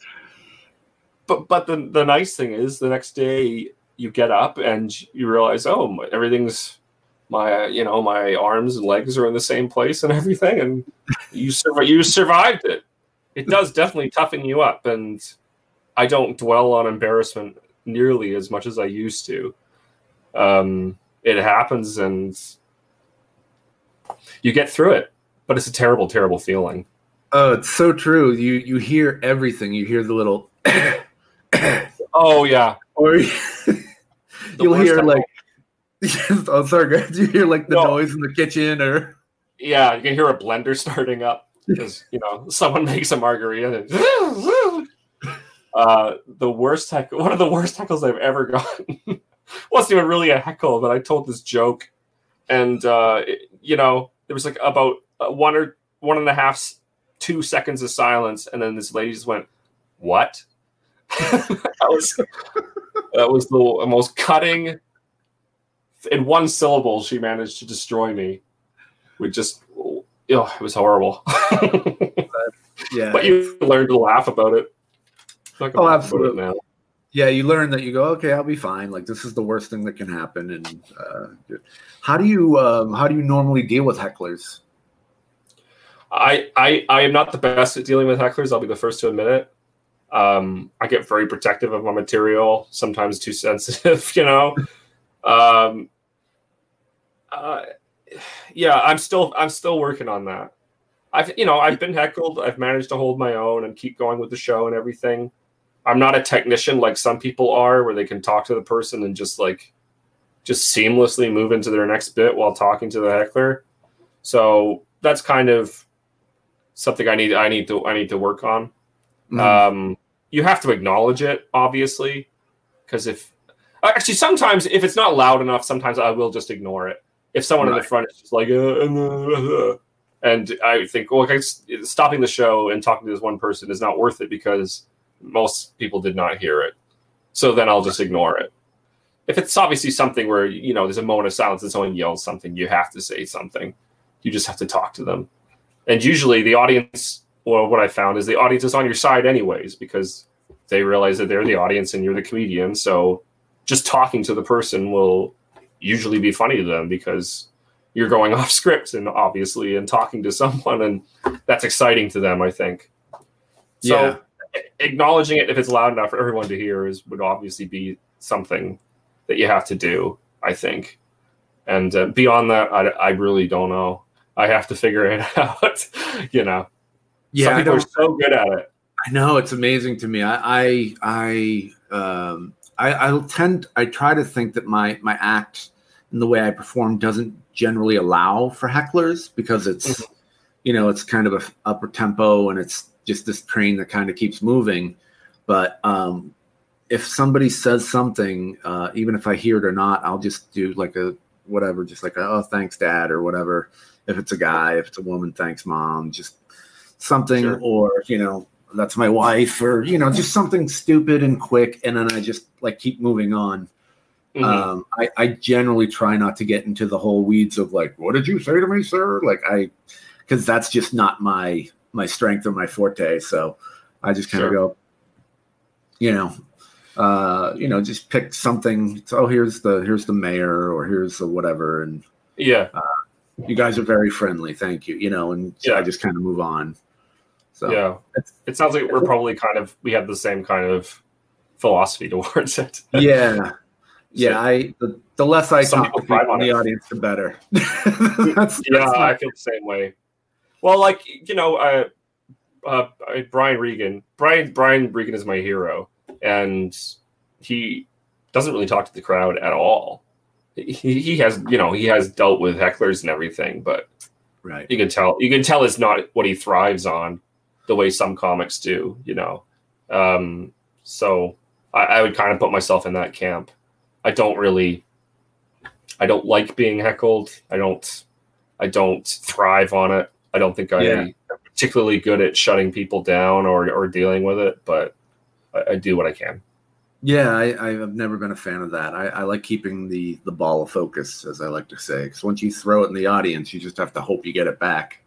Speaker 2: but but the the nice thing is the next day you get up and you realize oh everything's my you know my arms and legs are in the same place and everything and you survived you survived it. It does definitely toughen you up and i don't dwell on embarrassment nearly as much as i used to. Um it happens and you get through it but it's a terrible terrible feeling.
Speaker 1: Oh it's so true. You you hear everything. You hear the little
Speaker 2: oh yeah.
Speaker 1: Or you'll hear like oh, sorry. Do you hear like the
Speaker 2: No.
Speaker 1: noise in the kitchen or?
Speaker 2: Yeah, you can hear a blender starting up because you know someone makes a margarita. And uh, the worst heckle, one of the worst heckles I've ever gotten. wasn't even really a heckle, but I told this joke, and uh, it- you know there was like about uh, one or one and a half, two seconds of silence, and then this lady just went, "What?" that was that was the most cutting. In one syllable, she managed to destroy me. We just, oh, it was horrible.
Speaker 1: Yeah.
Speaker 2: but you learn to laugh about it.
Speaker 1: Oh,
Speaker 2: it
Speaker 1: absolutely.
Speaker 2: now.
Speaker 1: yeah, you learn that you go, okay, I'll be fine. Like this is the worst thing that can happen. And uh, how do you um, how do you normally deal with hecklers?
Speaker 2: I, I I am not the best at dealing with hecklers. I'll be the first to admit it. Um, I get very protective of my material. Sometimes too sensitive, you know. Um, uh, yeah, I'm still I'm still working on that. I've you know I've been heckled. I've managed to hold my own and keep going with the show and everything. I'm not a technician like some people are, where they can talk to the person and just like just seamlessly move into their next bit while talking to the heckler. So that's kind of something I need I need to I need to work on.
Speaker 1: Mhm.
Speaker 2: Um, you have to acknowledge it, obviously, because if actually sometimes if it's not loud enough, sometimes I will just ignore it. If someone in the front is just like, uh, uh, uh, and I think, well, okay, stopping the show and talking to this one person is not worth it because most people did not hear it. So then I'll just ignore it. If it's obviously something where you know there's a moment of silence and someone yells something, you have to say something. You just have to talk to them. And usually the audience, or what I found is the audience is on your side anyways because they realize that they're the audience and you're the comedian. So just talking to the person will usually be funny to them because you're going off script and obviously and talking to someone and that's exciting to them, I think. So
Speaker 1: Yeah.
Speaker 2: acknowledging it if it's loud enough for everyone to hear is would obviously be something that you have to do, I think. And uh, beyond that, I, I really don't know. I have to figure it out. you know,
Speaker 1: yeah,
Speaker 2: some people are so good at it.
Speaker 1: I know it's amazing to me. I I I um I, I tend I try to think that my my act and the way I perform doesn't generally allow for hecklers because it's you know it's kind of a upper tempo and it's just this train that kind of keeps moving. But um if somebody says something, uh, even if I hear it or not, I'll just do like a whatever, just like a, oh thanks dad or whatever. If it's a guy, if it's a woman, thanks mom, just something
Speaker 2: Sure.
Speaker 1: or you know that's my wife or you know just something stupid and quick and then i just like keep moving on
Speaker 2: Mhm.
Speaker 1: um I, I generally try not to get into the whole weeds of like what did you say to me sir like i because that's just not my my strength or my forte so i just kind of
Speaker 2: Sure.
Speaker 1: go you know uh you know just pick something it's, oh here's the here's the mayor or here's the whatever and
Speaker 2: yeah,
Speaker 1: you guys are very friendly thank you you know and
Speaker 2: Yeah.
Speaker 1: i just kind of move on so
Speaker 2: yeah. It sounds like we're probably kind of we have the same kind of philosophy towards it.
Speaker 1: yeah yeah i the, the less i talk to people in the
Speaker 2: it.
Speaker 1: audience the better that's,
Speaker 2: yeah,
Speaker 1: that's
Speaker 2: I feel the same way. Well, like you know, uh, uh, Brian Regan. Brian Brian Regan is my hero, and he doesn't really talk to the crowd at all. He, he has you know he has dealt with hecklers and everything, but
Speaker 1: right
Speaker 2: you can tell you can tell it's not what he thrives on, the way some comics do. You know, um, so I, I would kind of put myself in that camp. I don't really, I don't like being heckled. I don't, I don't thrive on it. I don't think I
Speaker 1: Yeah.
Speaker 2: am particularly good at shutting people down or or dealing with it, but I, I do what I can.
Speaker 1: yeah I, i've never been a fan of that I, I like keeping the the ball of focus as i like to say because once you throw it in the audience you just have to hope you get it back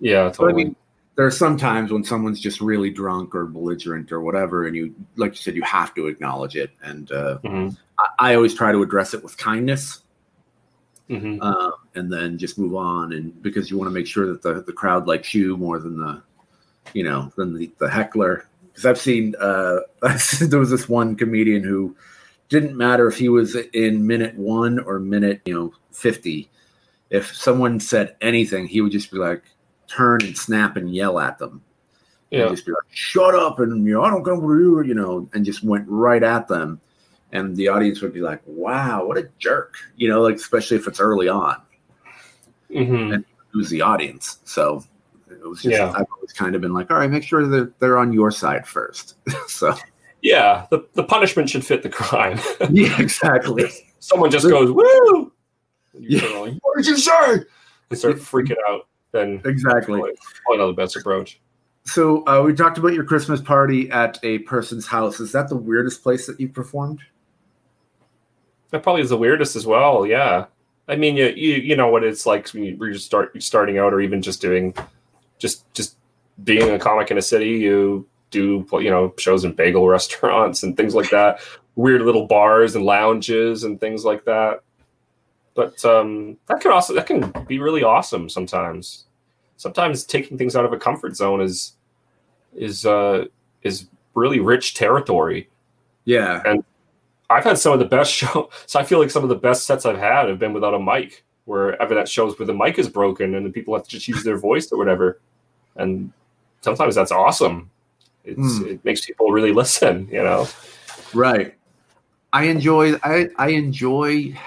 Speaker 2: Yeah,
Speaker 1: But I mean, there are some times when someone's just really drunk or belligerent or whatever, and you, like you said, you have to acknowledge it. And uh,
Speaker 2: Mhm,
Speaker 1: I, I always try to address it with kindness,
Speaker 2: mhm.
Speaker 1: uh, and then just move on. And because you want to make sure that the, the crowd likes you more than the, you know, than the, the heckler. Because I've seen uh, there was this one comedian who didn't matter if he was in minute one or minute you know fifty. If someone said anything, he would just be like, turn and snap and yell at them. and
Speaker 2: Yeah,
Speaker 1: just be like, "Shut up!" and you know, I don't come for you, you know, and just went right at them. and the audience would be like, "Wow, what a jerk!" You know, like especially if it's early on,
Speaker 2: Mhm.
Speaker 1: and who's the audience. So it was just
Speaker 2: Yeah.
Speaker 1: I've always kind of been like, "All right, make sure that they're on your side first. so
Speaker 2: Yeah, the, the punishment should fit the crime.
Speaker 1: yeah, exactly.
Speaker 2: Someone just goes, woo!
Speaker 1: Yeah.
Speaker 2: going,
Speaker 1: What did you say?
Speaker 2: They start freaking out. Then
Speaker 1: Exactly.
Speaker 2: probably, not the best approach.
Speaker 1: So uh, we talked about your Christmas party at a person's house. Is that the weirdest place that you performed?
Speaker 2: That probably is the weirdest as well. Yeah, I mean, you you, you know what it's like when you- when you're start starting out, or even just doing, just just being a comic in a city. You do you know shows in bagel restaurants and things like that, weird little bars and lounges and things like that. But um, that can also that can be really awesome sometimes. Sometimes taking things out of a comfort zone is is uh, is really rich territory.
Speaker 1: Yeah.
Speaker 2: And I've had some of the best show. So I feel like some of the best sets I've had have been without a mic, where I've been shows where the mic is broken and the people have to just use their voice or whatever. And sometimes that's awesome. It's,
Speaker 1: Hmm.
Speaker 2: It makes people really listen, you know.
Speaker 1: Right. I enjoy I, I enjoy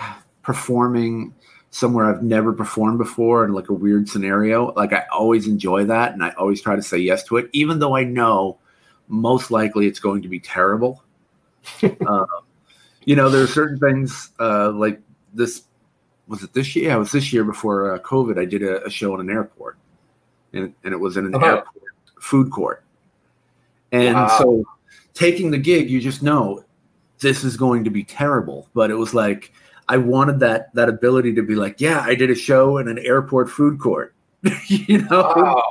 Speaker 1: performing somewhere I've never performed before in like a weird scenario. Like I always enjoy that and I always try to say yes to it, even though I know most likely it's going to be terrible. uh, you know, there are certain things uh, like this was it this year? Yeah, it was this year before uh, COVID. I did a, a show in an airport, and, and it was in an
Speaker 2: Uh-huh.
Speaker 1: airport food court. And
Speaker 2: Wow.
Speaker 1: so, taking the gig, you just know this is going to be terrible. But it was like I wanted that that ability to be like, yeah, I did a show in an airport food court, you know,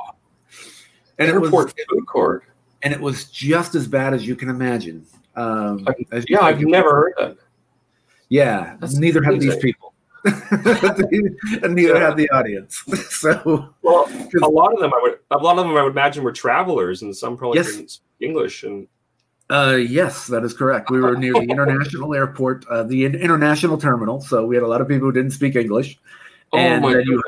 Speaker 1: and it was
Speaker 2: airport food court.
Speaker 1: and it was just as bad as you can imagine. Um,
Speaker 2: I-
Speaker 1: as-
Speaker 2: Yeah, I've never heard that.
Speaker 1: Yeah,
Speaker 2: That's
Speaker 1: neither have these people, and neither have the audience. so
Speaker 2: Well, a lot of them, I would, a lot of them, I would imagine, were travelers, and some probably
Speaker 1: Yes.
Speaker 2: didn't speak English. And
Speaker 1: Uh, yes, that is correct. We were near the international airport, uh, the international terminal. So we had a lot of people who didn't speak English,
Speaker 2: oh
Speaker 1: and then you,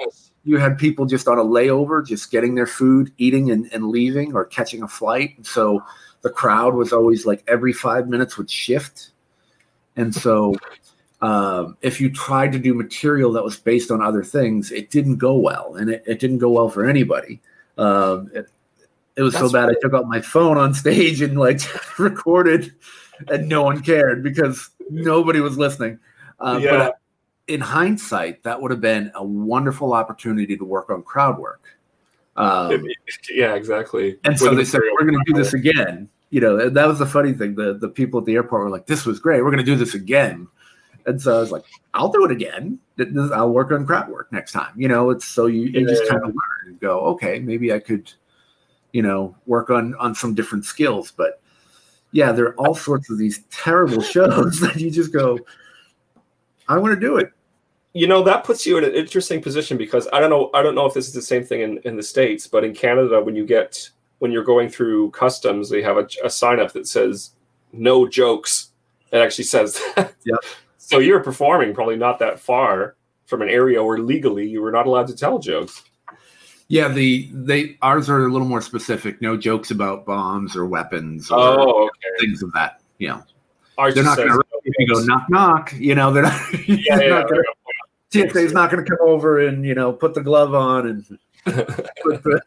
Speaker 1: you had people just on a layover, just getting their food, eating, and, and leaving, or catching a flight. So the crowd was always like every five minutes would shift, and so um, if you tried to do material that was based on other things, it didn't go well, and it, it didn't go well for anybody. Um, it, it was so
Speaker 2: That's
Speaker 1: bad. I took out my phone on stage and like recorded, and no one cared because nobody was listening. Uh,
Speaker 2: Yeah.
Speaker 1: But in hindsight, that would have been a wonderful opportunity to work on crowd work. Um,
Speaker 2: yeah, exactly.
Speaker 1: and so
Speaker 2: With
Speaker 1: they said, "We're going to do this again." You know, that was the funny thing. The the people at the airport were like, "This was great. We're going to do this again." And so I was like, "I'll do it again. I'll work on crowd work next time." You know, it's so you, you just
Speaker 2: Yeah.
Speaker 1: kind of learn and go, "Okay, maybe I could, you know, work on on some different skills." But yeah, there are all sorts of these terrible shows that you just go, "I want to do it."
Speaker 2: you know that puts you in an interesting position because I don't know I don't know if this is the same thing in, in the states, but in Canada when you get when you're going through customs, they have a, a sign up that says no jokes. It actually says that.
Speaker 1: Yep.
Speaker 2: So you're performing probably not that far from an area where legally you were not allowed to tell jokes.
Speaker 1: Yeah, the they ours are a little more specific. No jokes about bombs or weapons or
Speaker 2: Oh, okay.
Speaker 1: things of that. You know,
Speaker 2: Ours
Speaker 1: they're not going to you go knock knock. You know, they're not.
Speaker 2: Yeah, yeah,
Speaker 1: not gonna, TSA's not going to come over and you know put the glove on and. put the-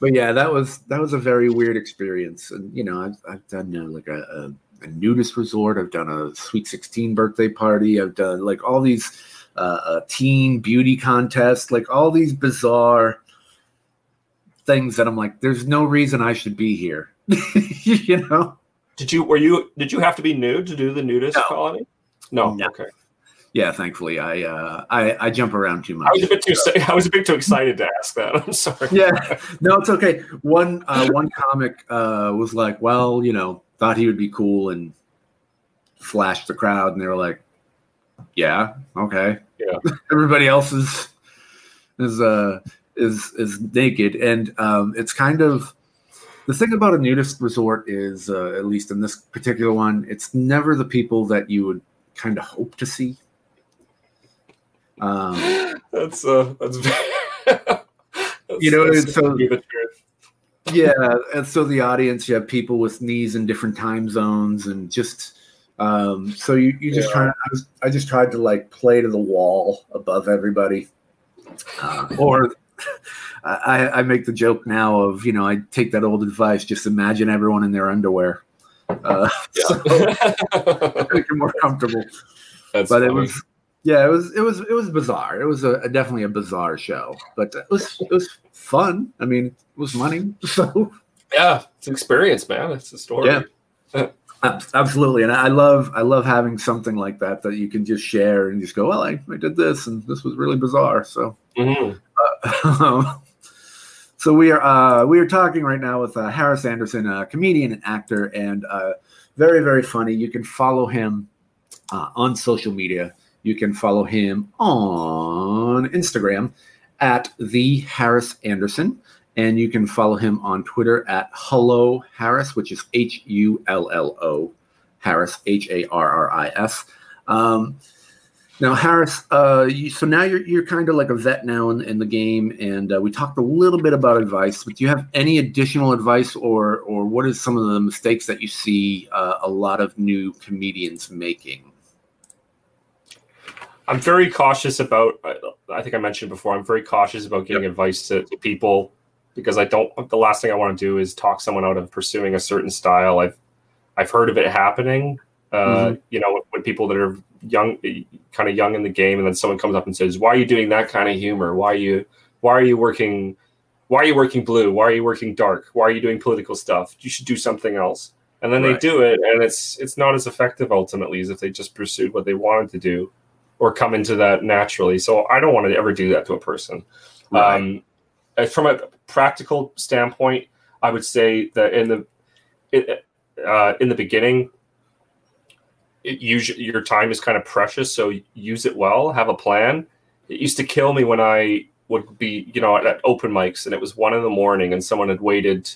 Speaker 1: but yeah, that was that was a very weird experience, and you know, I've I've done uh, like a, a, a nudist resort. I've done a sweet sixteen birthday party. I've done like all these uh, a teen beauty contest, like all these bizarre things that I'm like, there's no reason I should be here. you know?
Speaker 2: Did you were you did you have to be nude to do the nudist
Speaker 1: No.
Speaker 2: colony? No.
Speaker 1: No.
Speaker 2: Okay.
Speaker 1: Yeah, thankfully, I uh, I, I jump around too much.
Speaker 2: I was a bit too I was a bit too excited to ask that. I'm sorry.
Speaker 1: yeah, no, it's okay. One uh, one comic uh, was like, well, you know, thought he would be cool and flashed the crowd, and they were like, yeah, okay,
Speaker 2: Yeah.
Speaker 1: Everybody else is is uh is is naked, and um, it's kind of the thing about a nudist resort is, uh, at least in this particular one, it's never the people that you would kind of hope to see. Um,
Speaker 2: That's uh that's, that's
Speaker 1: You know,
Speaker 2: that's
Speaker 1: so- yeah, and so the audience, you have people with knees in different time zones, and just um, so you you just
Speaker 2: Yeah.
Speaker 1: try. I, was, I just tried to like play to the wall above everybody, uh, or. I, I make the joke now of you know I take that old advice just imagine everyone in their underwear uh, so make it more comfortable
Speaker 2: That's
Speaker 1: but it was yeah it was it was it was bizarre it was a, a definitely a bizarre show but it was it was fun i mean it was money so
Speaker 2: yeah, it's an experience, man. It's a story.
Speaker 1: Yeah. ab- absolutely and i love i love having something like that that you can just share and just go well i, I did this and this was really bizarre so
Speaker 2: Mhm.
Speaker 1: so we are uh, we are talking right now with uh, Harris Anderson, a comedian and actor, and uh, very very funny. You can follow him uh, on social media. You can follow him on Instagram at the Harris Anderson, and you can follow him on Twitter at Hullo Harris, which is H U L L O Harris H A R R I S. Um, now, Harris, uh, you, so now you're you're kind of like a vet now in, in the game, and uh, we talked a little bit about advice. But do you have any additional advice, or or what is some of the mistakes that you see uh, a lot of new comedians making?
Speaker 2: I'm very cautious about. I- think I mentioned before. I'm very cautious about giving advice to, to people because I don't. The last thing I want to do is talk someone out of pursuing a certain style. I've I've heard of it happening. Uh,
Speaker 1: Mhm.
Speaker 2: You know, when people that are young, kind of young in the game, and then someone comes up and says, "Why are you doing that kind of humor? Why are you Why are you working? Why are you working blue? Why are you working dark? Why are you doing political stuff? You should do something else." And then
Speaker 1: Right.
Speaker 2: they do it, and it's it's not as effective ultimately as if they just pursued what they wanted to do or come into that naturally. So I don't want to ever do that to a person. Um, as from a practical standpoint, I would say that in the it, uh, in the beginning, your time is kind of precious, so use it well. Have a plan. It used to kill me when I would be, you know, at open mics, and it was one in the morning, and someone had waited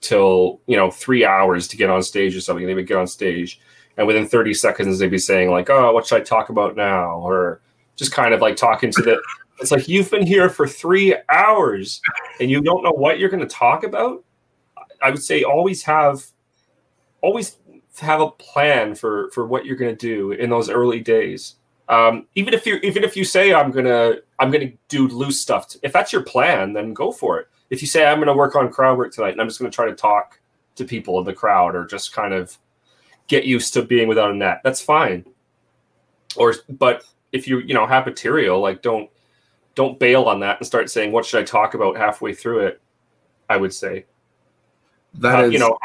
Speaker 2: till you know three hours to get on stage or something. They would get on stage, and within 30 seconds they'd be saying like oh what should i talk about now or just kind of like talking to the it's like you've been here for three hours and you don't know what you're going to talk about i would say always have always have a plan for for what you're going to do in those early days um, even if you even if you say i'm gonna i'm gonna do loose stuff if that's your plan then go for it if you say i'm gonna work on crowd work tonight and i'm just gonna try to talk to people in the crowd or just kind of get used to being without a net. That's fine. Or but if you you know have material, like don't don't bail on that and start saying what should I talk about halfway through it. I would say
Speaker 1: That
Speaker 2: Uh,
Speaker 1: is,
Speaker 2: you know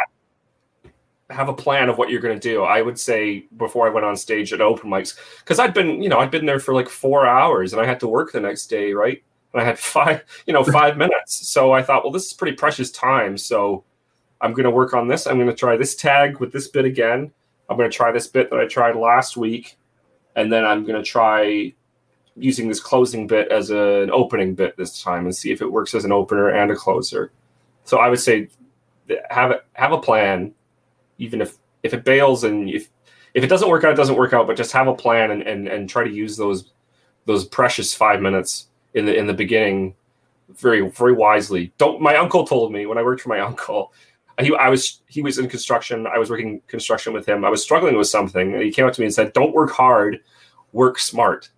Speaker 2: have a plan of what you're going to do. I would say before I went on stage at open mics because I'd been you know I'd been there for like four hours and I had to work the next day, right? And I had five you know five minutes, so I thought, well, this is pretty precious time, so. I'm going to work on this. I'm going to try this tag with this bit again. I'm going to try this bit that I tried last week. And then I'm going to try using this closing bit as a, an opening bit this time and see if it works as an opener and a closer. So I would say have have a plan, even if, if it bails and if, if it doesn't work out, it doesn't work out, but just have a plan and, and, and try to use those, those precious five minutes in the, in the beginning very, very wisely. Don't, my uncle told me when I worked for my uncle, he, I was he was in construction. I was working construction with him. I was struggling with something, and he came up to me and said, "Don't work hard, work smart."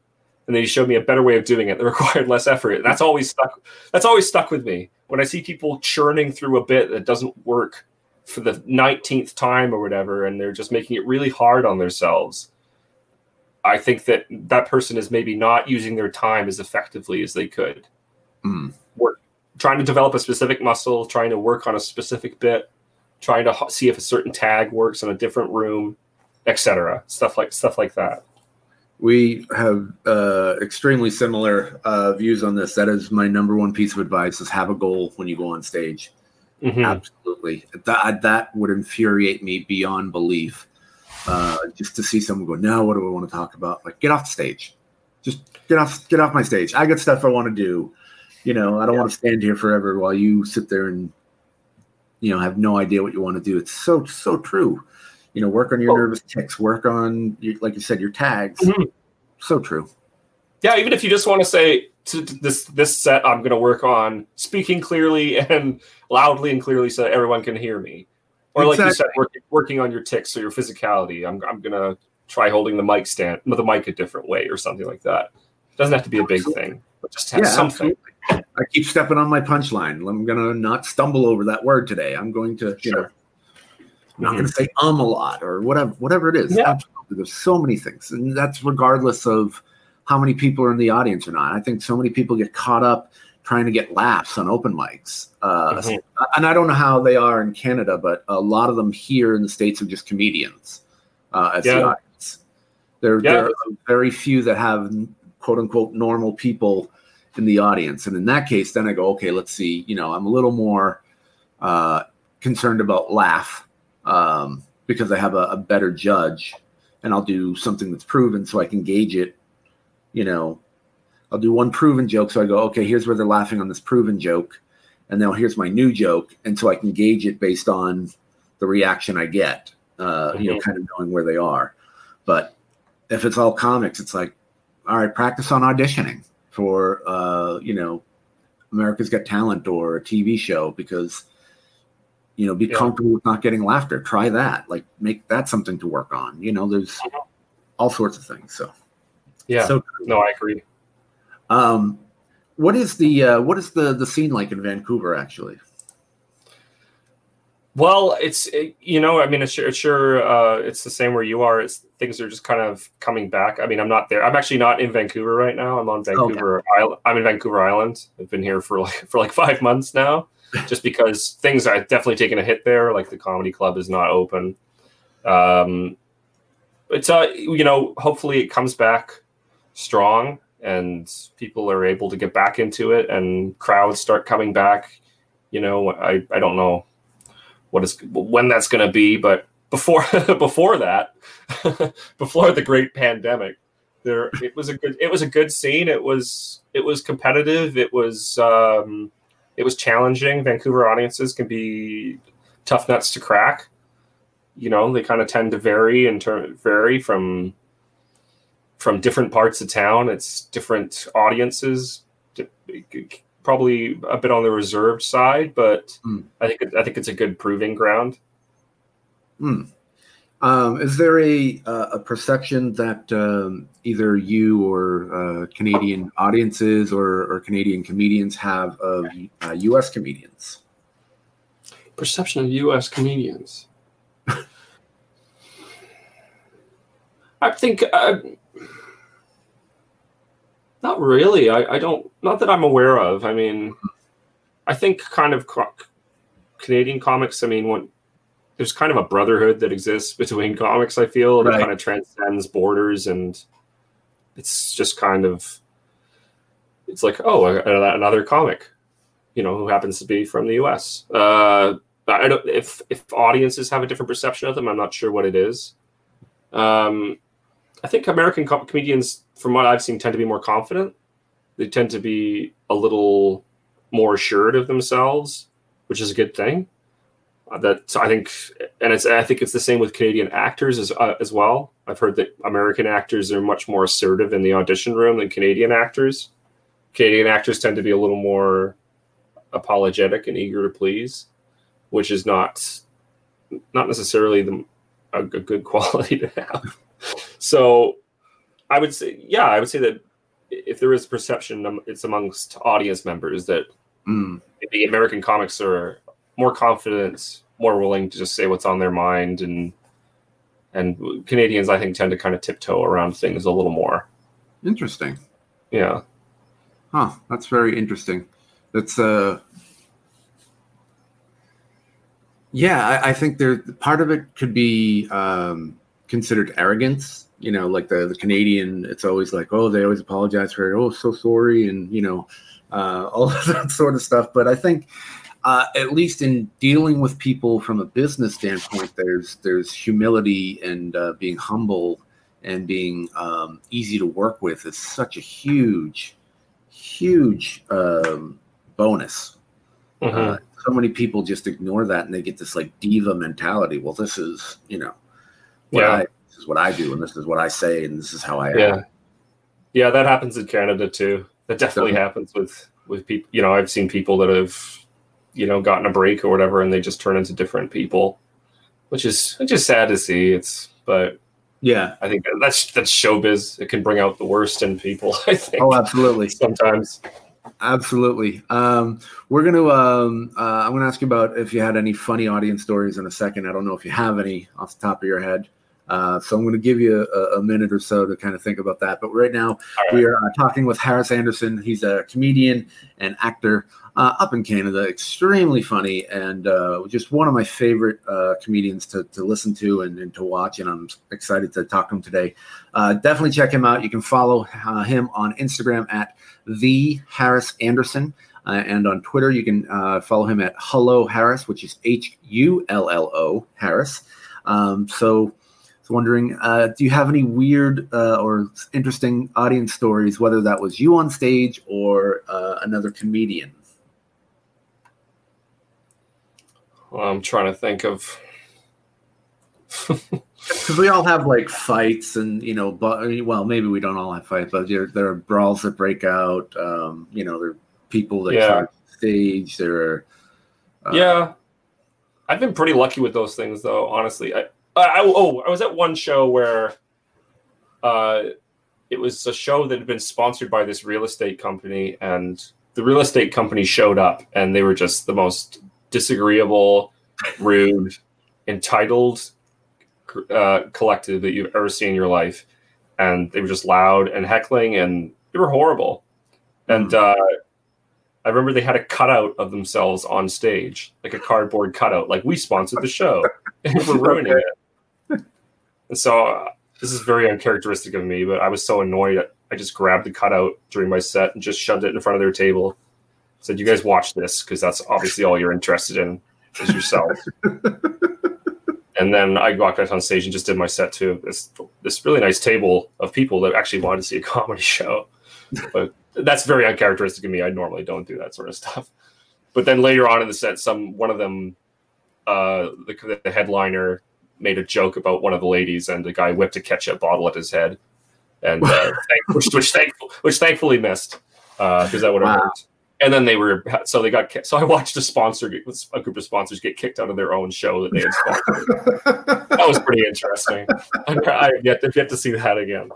Speaker 2: And then he showed me a better way of doing it that required less effort. That's always stuck. That's always stuck with me when I see people churning through a bit that doesn't work for the nineteenth time or whatever, and they're just making it really hard on themselves. I think that that person is maybe not using their time as effectively as they could
Speaker 1: mm,
Speaker 2: trying to develop a specific muscle, trying to work on a specific bit, trying to see if a certain tag works in a different room, etc. Stuff like stuff like that.
Speaker 1: We have uh, extremely similar uh, views on this. That is my number one piece of advice: is have a goal when you go on stage.
Speaker 2: Mhm.
Speaker 1: Absolutely. That that would infuriate me beyond belief. Uh, just to see someone go, now what do I want to talk about? Like, get off the stage. Just get off get off my stage. I got stuff I want to do. You know, I don't want to stand here forever while you sit there and you know have no idea what you want to do. It's so so true. You know, work on your
Speaker 2: Oh.
Speaker 1: nervous tics, work on your, like you said, your tags.
Speaker 2: Mhm.
Speaker 1: So true.
Speaker 2: Yeah, even if you just want to say, to this this set I'm going to work on speaking clearly and loudly and clearly so that everyone can hear me. Or like you said, working, working on your tics or your physicality. I'm I'm going to try holding the mic stand with the mic a different way or something like that. It doesn't have to be a big absolutely. thing, but just have yeah, something.
Speaker 1: Absolutely. I keep stepping on my punchline. I'm going to not stumble over that word today. I'm going to, you sure. know, I'm not going to say um a lot or whatever whatever it is. Yeah. There's so many things, and that's regardless of how many people are in the audience or not. I think so many people get caught up trying to get laughs on open mics. Uh, mm-hmm. And I don't know how they are in Canada, but a lot of them here in the States are just comedians uh, as yeah. the audience. There, yeah. there are very few that have quote unquote normal people in the audience. And in that case, then I go, okay, let's see. You know, I'm a little more uh, concerned about laugh um, because I have a, a better judge and I'll do something that's proven so I can gauge it you know, I'll do one proven joke. So I go, okay, here's where they're laughing on this proven joke. And now here's my new joke. And so I can gauge it based on the reaction I get, uh, mm-hmm. you know, mm-hmm. kind of knowing where they are. But if it's all comics, it's like, all right, practice on auditioning for, uh, you know, America's Got Talent or a TV show because, you know, be yeah. comfortable with not getting laughter. Try that. Like, make that something to work on. You know, there's mm-hmm. all sorts of things. So,
Speaker 2: yeah. So no, I agree.
Speaker 1: Um, what is the uh, what is the the scene like in Vancouver actually?
Speaker 2: Well, it's it, you know, I mean, it's sure, it's, sure uh, it's the same where you are. It's things are just kind of coming back. I mean, I'm not there. I'm actually not in Vancouver right now. I'm on Vancouver okay. Island. I'm in Vancouver Island. I've been here for like for like five months now, just because things are definitely taking a hit there. Like the comedy club is not open. Um, it's uh, you know, hopefully it comes back strong and people are able to get back into it and crowds start coming back you know i, I don't know what is when that's going to be but before before that before the great pandemic there it was a good it was a good scene it was it was competitive it was um it was challenging vancouver audiences can be tough nuts to crack you know they kind of tend to vary in term vary from from different parts of town. It's different audiences, probably a bit on the reserved side, but mm. I think I think it's a good proving ground.
Speaker 1: Mm. Um, is there a uh, a perception that um, either you or uh, Canadian audiences or, or, Canadian comedians have of uh, U.S. comedians?
Speaker 2: Perception of U.S. comedians. I think uh, not really. I, I don't. Not that I'm aware of. I mean, I think kind of Canadian comics. I mean, when there's kind of a brotherhood that exists between comics. I feel right. that kind of transcends borders, and it's just kind of it's like oh, another comic, you know, who happens to be from the U.S. Uh, I don't if if audiences have a different perception of them. I'm not sure what it is. Um, I think American com- comedians, from what I've seen, tend to be more confident. They tend to be a little more assured of themselves, which is a good thing. Uh, that I think, and it's I think it's the same with Canadian actors as uh, as well. I've heard that American actors are much more assertive in the audition room than Canadian actors. Canadian actors tend to be a little more apologetic and eager to please, which is not not necessarily the, a, a good quality to have so I would say, yeah, I would say that if there is perception, it's amongst audience members that mm. the American comics are more confident, more willing to just say what's on their mind, and and Canadians, I think, tend to kind of tiptoe around things a little more.
Speaker 1: Interesting.
Speaker 2: Yeah.
Speaker 1: Huh. That's very interesting. That's uh. Yeah, I, I think there part of it could be um, considered arrogance. You know, like the, the Canadian, it's always like, oh, they always apologize for it. Oh, so sorry. And, you know, uh, all of that sort of stuff. But I think, uh, at least in dealing with people from a business standpoint, there's there's humility and uh, being humble and being um, easy to work with is such a huge, huge um, bonus. Mm-hmm. Uh, so many people just ignore that and they get this like diva mentality. Well, this is you know what yeah. I, this is what I do, and this is what I say, and this is how I
Speaker 2: yeah. Yeah, that happens in Canada too. That definitely happens with with people. You know, I've seen people that have, you know, gotten a break or whatever, and they just turn into different people, which is which is sad to see. It's but
Speaker 1: yeah,
Speaker 2: I think that's that's showbiz. It can bring out the worst in people. I think.
Speaker 1: Oh, absolutely.
Speaker 2: Sometimes.
Speaker 1: Absolutely. Um, we're gonna. Um, uh, I'm gonna ask you about if you had any funny audience stories in a second. I don't know if you have any off the top of your head. Uh, so I'm going to give you a, a, minute or so to kind of think about that. But right now, right. we are uh, talking with Harris Anderson. He's a comedian and actor uh, up in Canada, extremely funny and uh, just one of my favorite uh, comedians to, to listen to and, and, to watch. And I'm excited to talk to him today. Uh, definitely check him out. You can follow him on Instagram at the Harris Anderson. and on Twitter, you can follow him at Hullo Harris, which is H U L L O Harris. Um, so wondering, uh, do you have any weird uh, or interesting audience stories, whether that was you on stage or uh, another comedian?
Speaker 2: Well, I'm trying to think of.
Speaker 1: Because we all have like fights, and you know, but well, maybe we don't all have fights, but there, there are brawls that break out. Um, you know, there are people that yeah. stage. There are.
Speaker 2: Uh, yeah, I've been pretty lucky with those things, though. Honestly, I, I, oh, I was at one show where uh, it was a show that had been sponsored by this real estate company, and the real estate company showed up, and they were just the most disagreeable, rude, entitled uh, collective that you've ever seen in your life, and they were just loud and heckling, and they were horrible. And hmm. uh, I remember they had a cutout of themselves on stage, like a cardboard cutout, like we sponsored the show, and we're ruining it. And so uh, this is very uncharacteristic of me, but I was so annoyed. I just grabbed the cutout during my set and just shoved it in front of their table. Said, "You guys watch this because that's obviously all you're interested in is yourself." and then I walked out on stage and just did my set too. This this really nice table of people that actually wanted to see a comedy show, but that's very uncharacteristic of me. I normally don't do that sort of stuff. But then later on in the set, some one of them, uh, the, the headliner made a joke about one of the ladies, and the guy whipped a ketchup bottle at his head, and uh, which, which, thankful, which thankfully missed because uh, that would have wow. hurt. And then they were so they got so I watched a sponsor get, a group of sponsors get kicked out of their own show that they had sponsored. that was pretty interesting. I, I yet to, yet to see that again.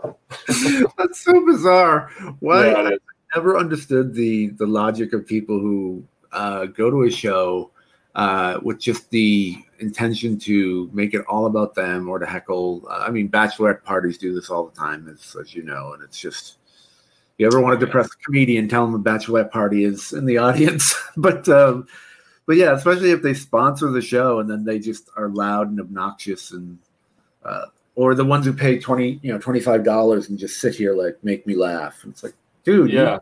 Speaker 1: That's so bizarre. Why yeah, I never understood the the logic of people who uh, go to a show uh, with just the intention to make it all about them or to heckle. Uh, I mean, bachelorette parties do this all the time, as, as you know, and it's just. You ever want to depress a comedian? Tell them a bachelorette party is in the audience, but um, but yeah, especially if they sponsor the show and then they just are loud and obnoxious and uh, or the ones who pay twenty you know twenty five dollars and just sit here like make me laugh. And it's like, dude, yeah,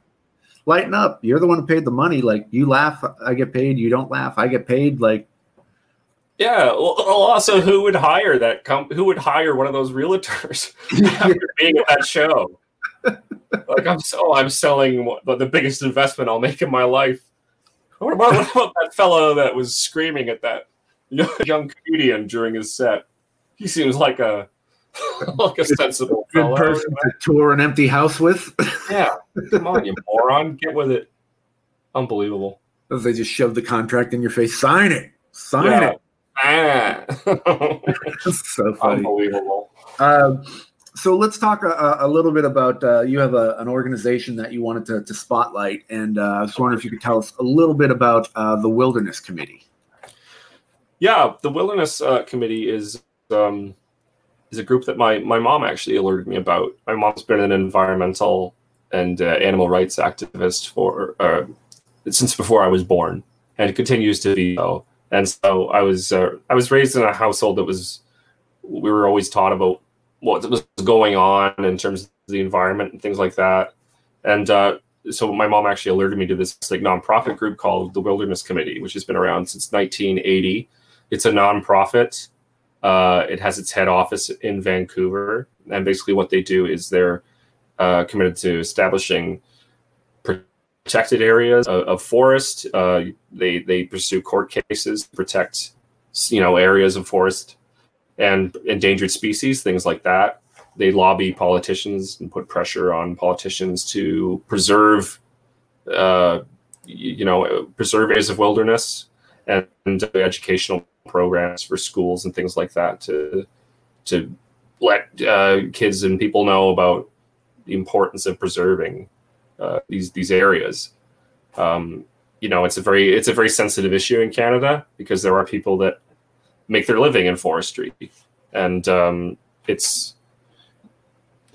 Speaker 1: lighten up. You're the one who paid the money. Like you laugh, I get paid. You don't laugh, I get paid. Like
Speaker 2: yeah. Well, also, who would hire that? Com- who would hire one of those realtors after being at that show? like I'm so oh, I'm selling the biggest investment I'll make in my life. What about, what about that fellow that was screaming at that young comedian during his set? He seems like a like a sensible good fellow. person
Speaker 1: to tour an empty house with.
Speaker 2: yeah, come on, you moron, get with it. Unbelievable.
Speaker 1: They just shoved the contract in your face. Sign it. Sign yeah. it. So funny.
Speaker 2: Unbelievable.
Speaker 1: Uh, so let's talk a, a little bit about uh, you have a, an organization that you wanted to, to spotlight, and uh, I was wondering if you could tell us a little bit about uh, the Wilderness Committee.
Speaker 2: Yeah, the Wilderness uh, Committee is um, is a group that my my mom actually alerted me about. My mom's been an environmental and uh, animal rights activist for since before I was born, and continues to be so and so I was uh, I was raised in a household that was we were always taught about what was going on in terms of the environment and things like that. And uh, so my mom actually alerted me to this like nonprofit group called the Wilderness Committee, which has been around since 1980. It's a nonprofit. Uh, it has its head office in Vancouver, and basically what they do is they're uh, committed to establishing protected areas of, of forest. Uh, they they pursue court cases to protect you know areas of forest and endangered species, things like that. they lobby politicians and put pressure on politicians to preserve, uh, you know, preserve areas of wilderness and, and educational programs for schools and things like that to to let uh, kids and people know about the importance of preserving uh, these these areas. Um, you know, it's a very it's a very sensitive issue in Canada because there are people that make their living in forestry, and um, it's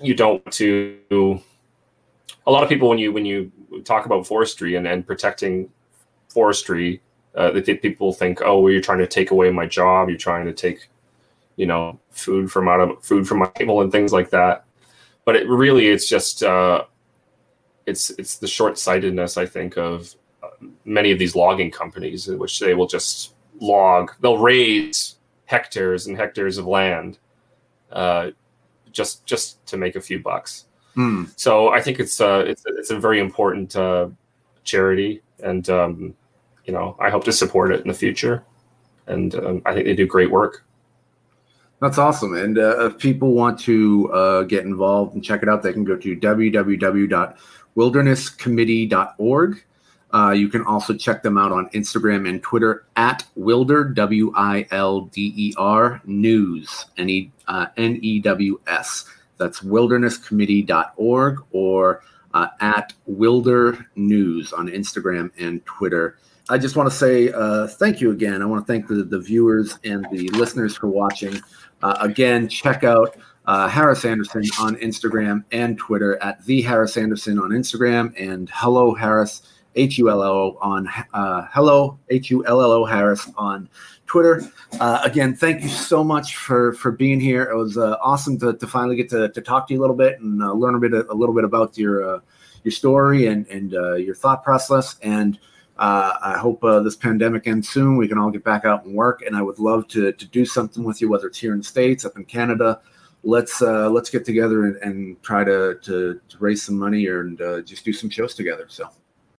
Speaker 2: you don't to. A lot of people when you when you talk about forestry and, and protecting forestry, uh, that people think, oh, well, you're trying to take away my job, you're trying to take, you know, food from out of food from my table and things like that. But it really, it's just uh, it's it's the short sightedness I think of uh, many of these logging companies, in which they will just log, they'll raze hectares and hectares of land uh, just just to make a few bucks.
Speaker 1: Hmm.
Speaker 2: So I think it's uh, it's it's a very important uh, charity, and um, you know I hope to support it in the future. And um, I think they do great work.
Speaker 1: That's awesome. And uh, if people want to uh, get involved and check it out, they can go to www.wildernesscommittee.org. Uh, you can also check them out on Instagram and Twitter at Wilder, W I L D E R, News, N E uh, W S. That's wildernesscommittee.org or uh, at Wilder News on Instagram and Twitter. I just want to say uh, thank you again. I want to thank the, the viewers and the listeners for watching. Uh, again, check out uh, Harris Anderson on Instagram and Twitter at the Harris Anderson on Instagram and Hullo Harris H U L L O on uh, Hullo H U L L O Harris on Twitter. Uh, again, thank you so much for for being here. It was uh, awesome to, to finally get to, to talk to you a little bit and uh, learn a bit a little bit about your uh, your story and and uh, your thought process and. Uh, I hope this pandemic ends soon. We can all get back out and work, and I would love to to do something with you, whether it's here in the states, up in Canada. Let's uh, let's get together and, and try to, to, to raise some money or and uh, just do some shows together. So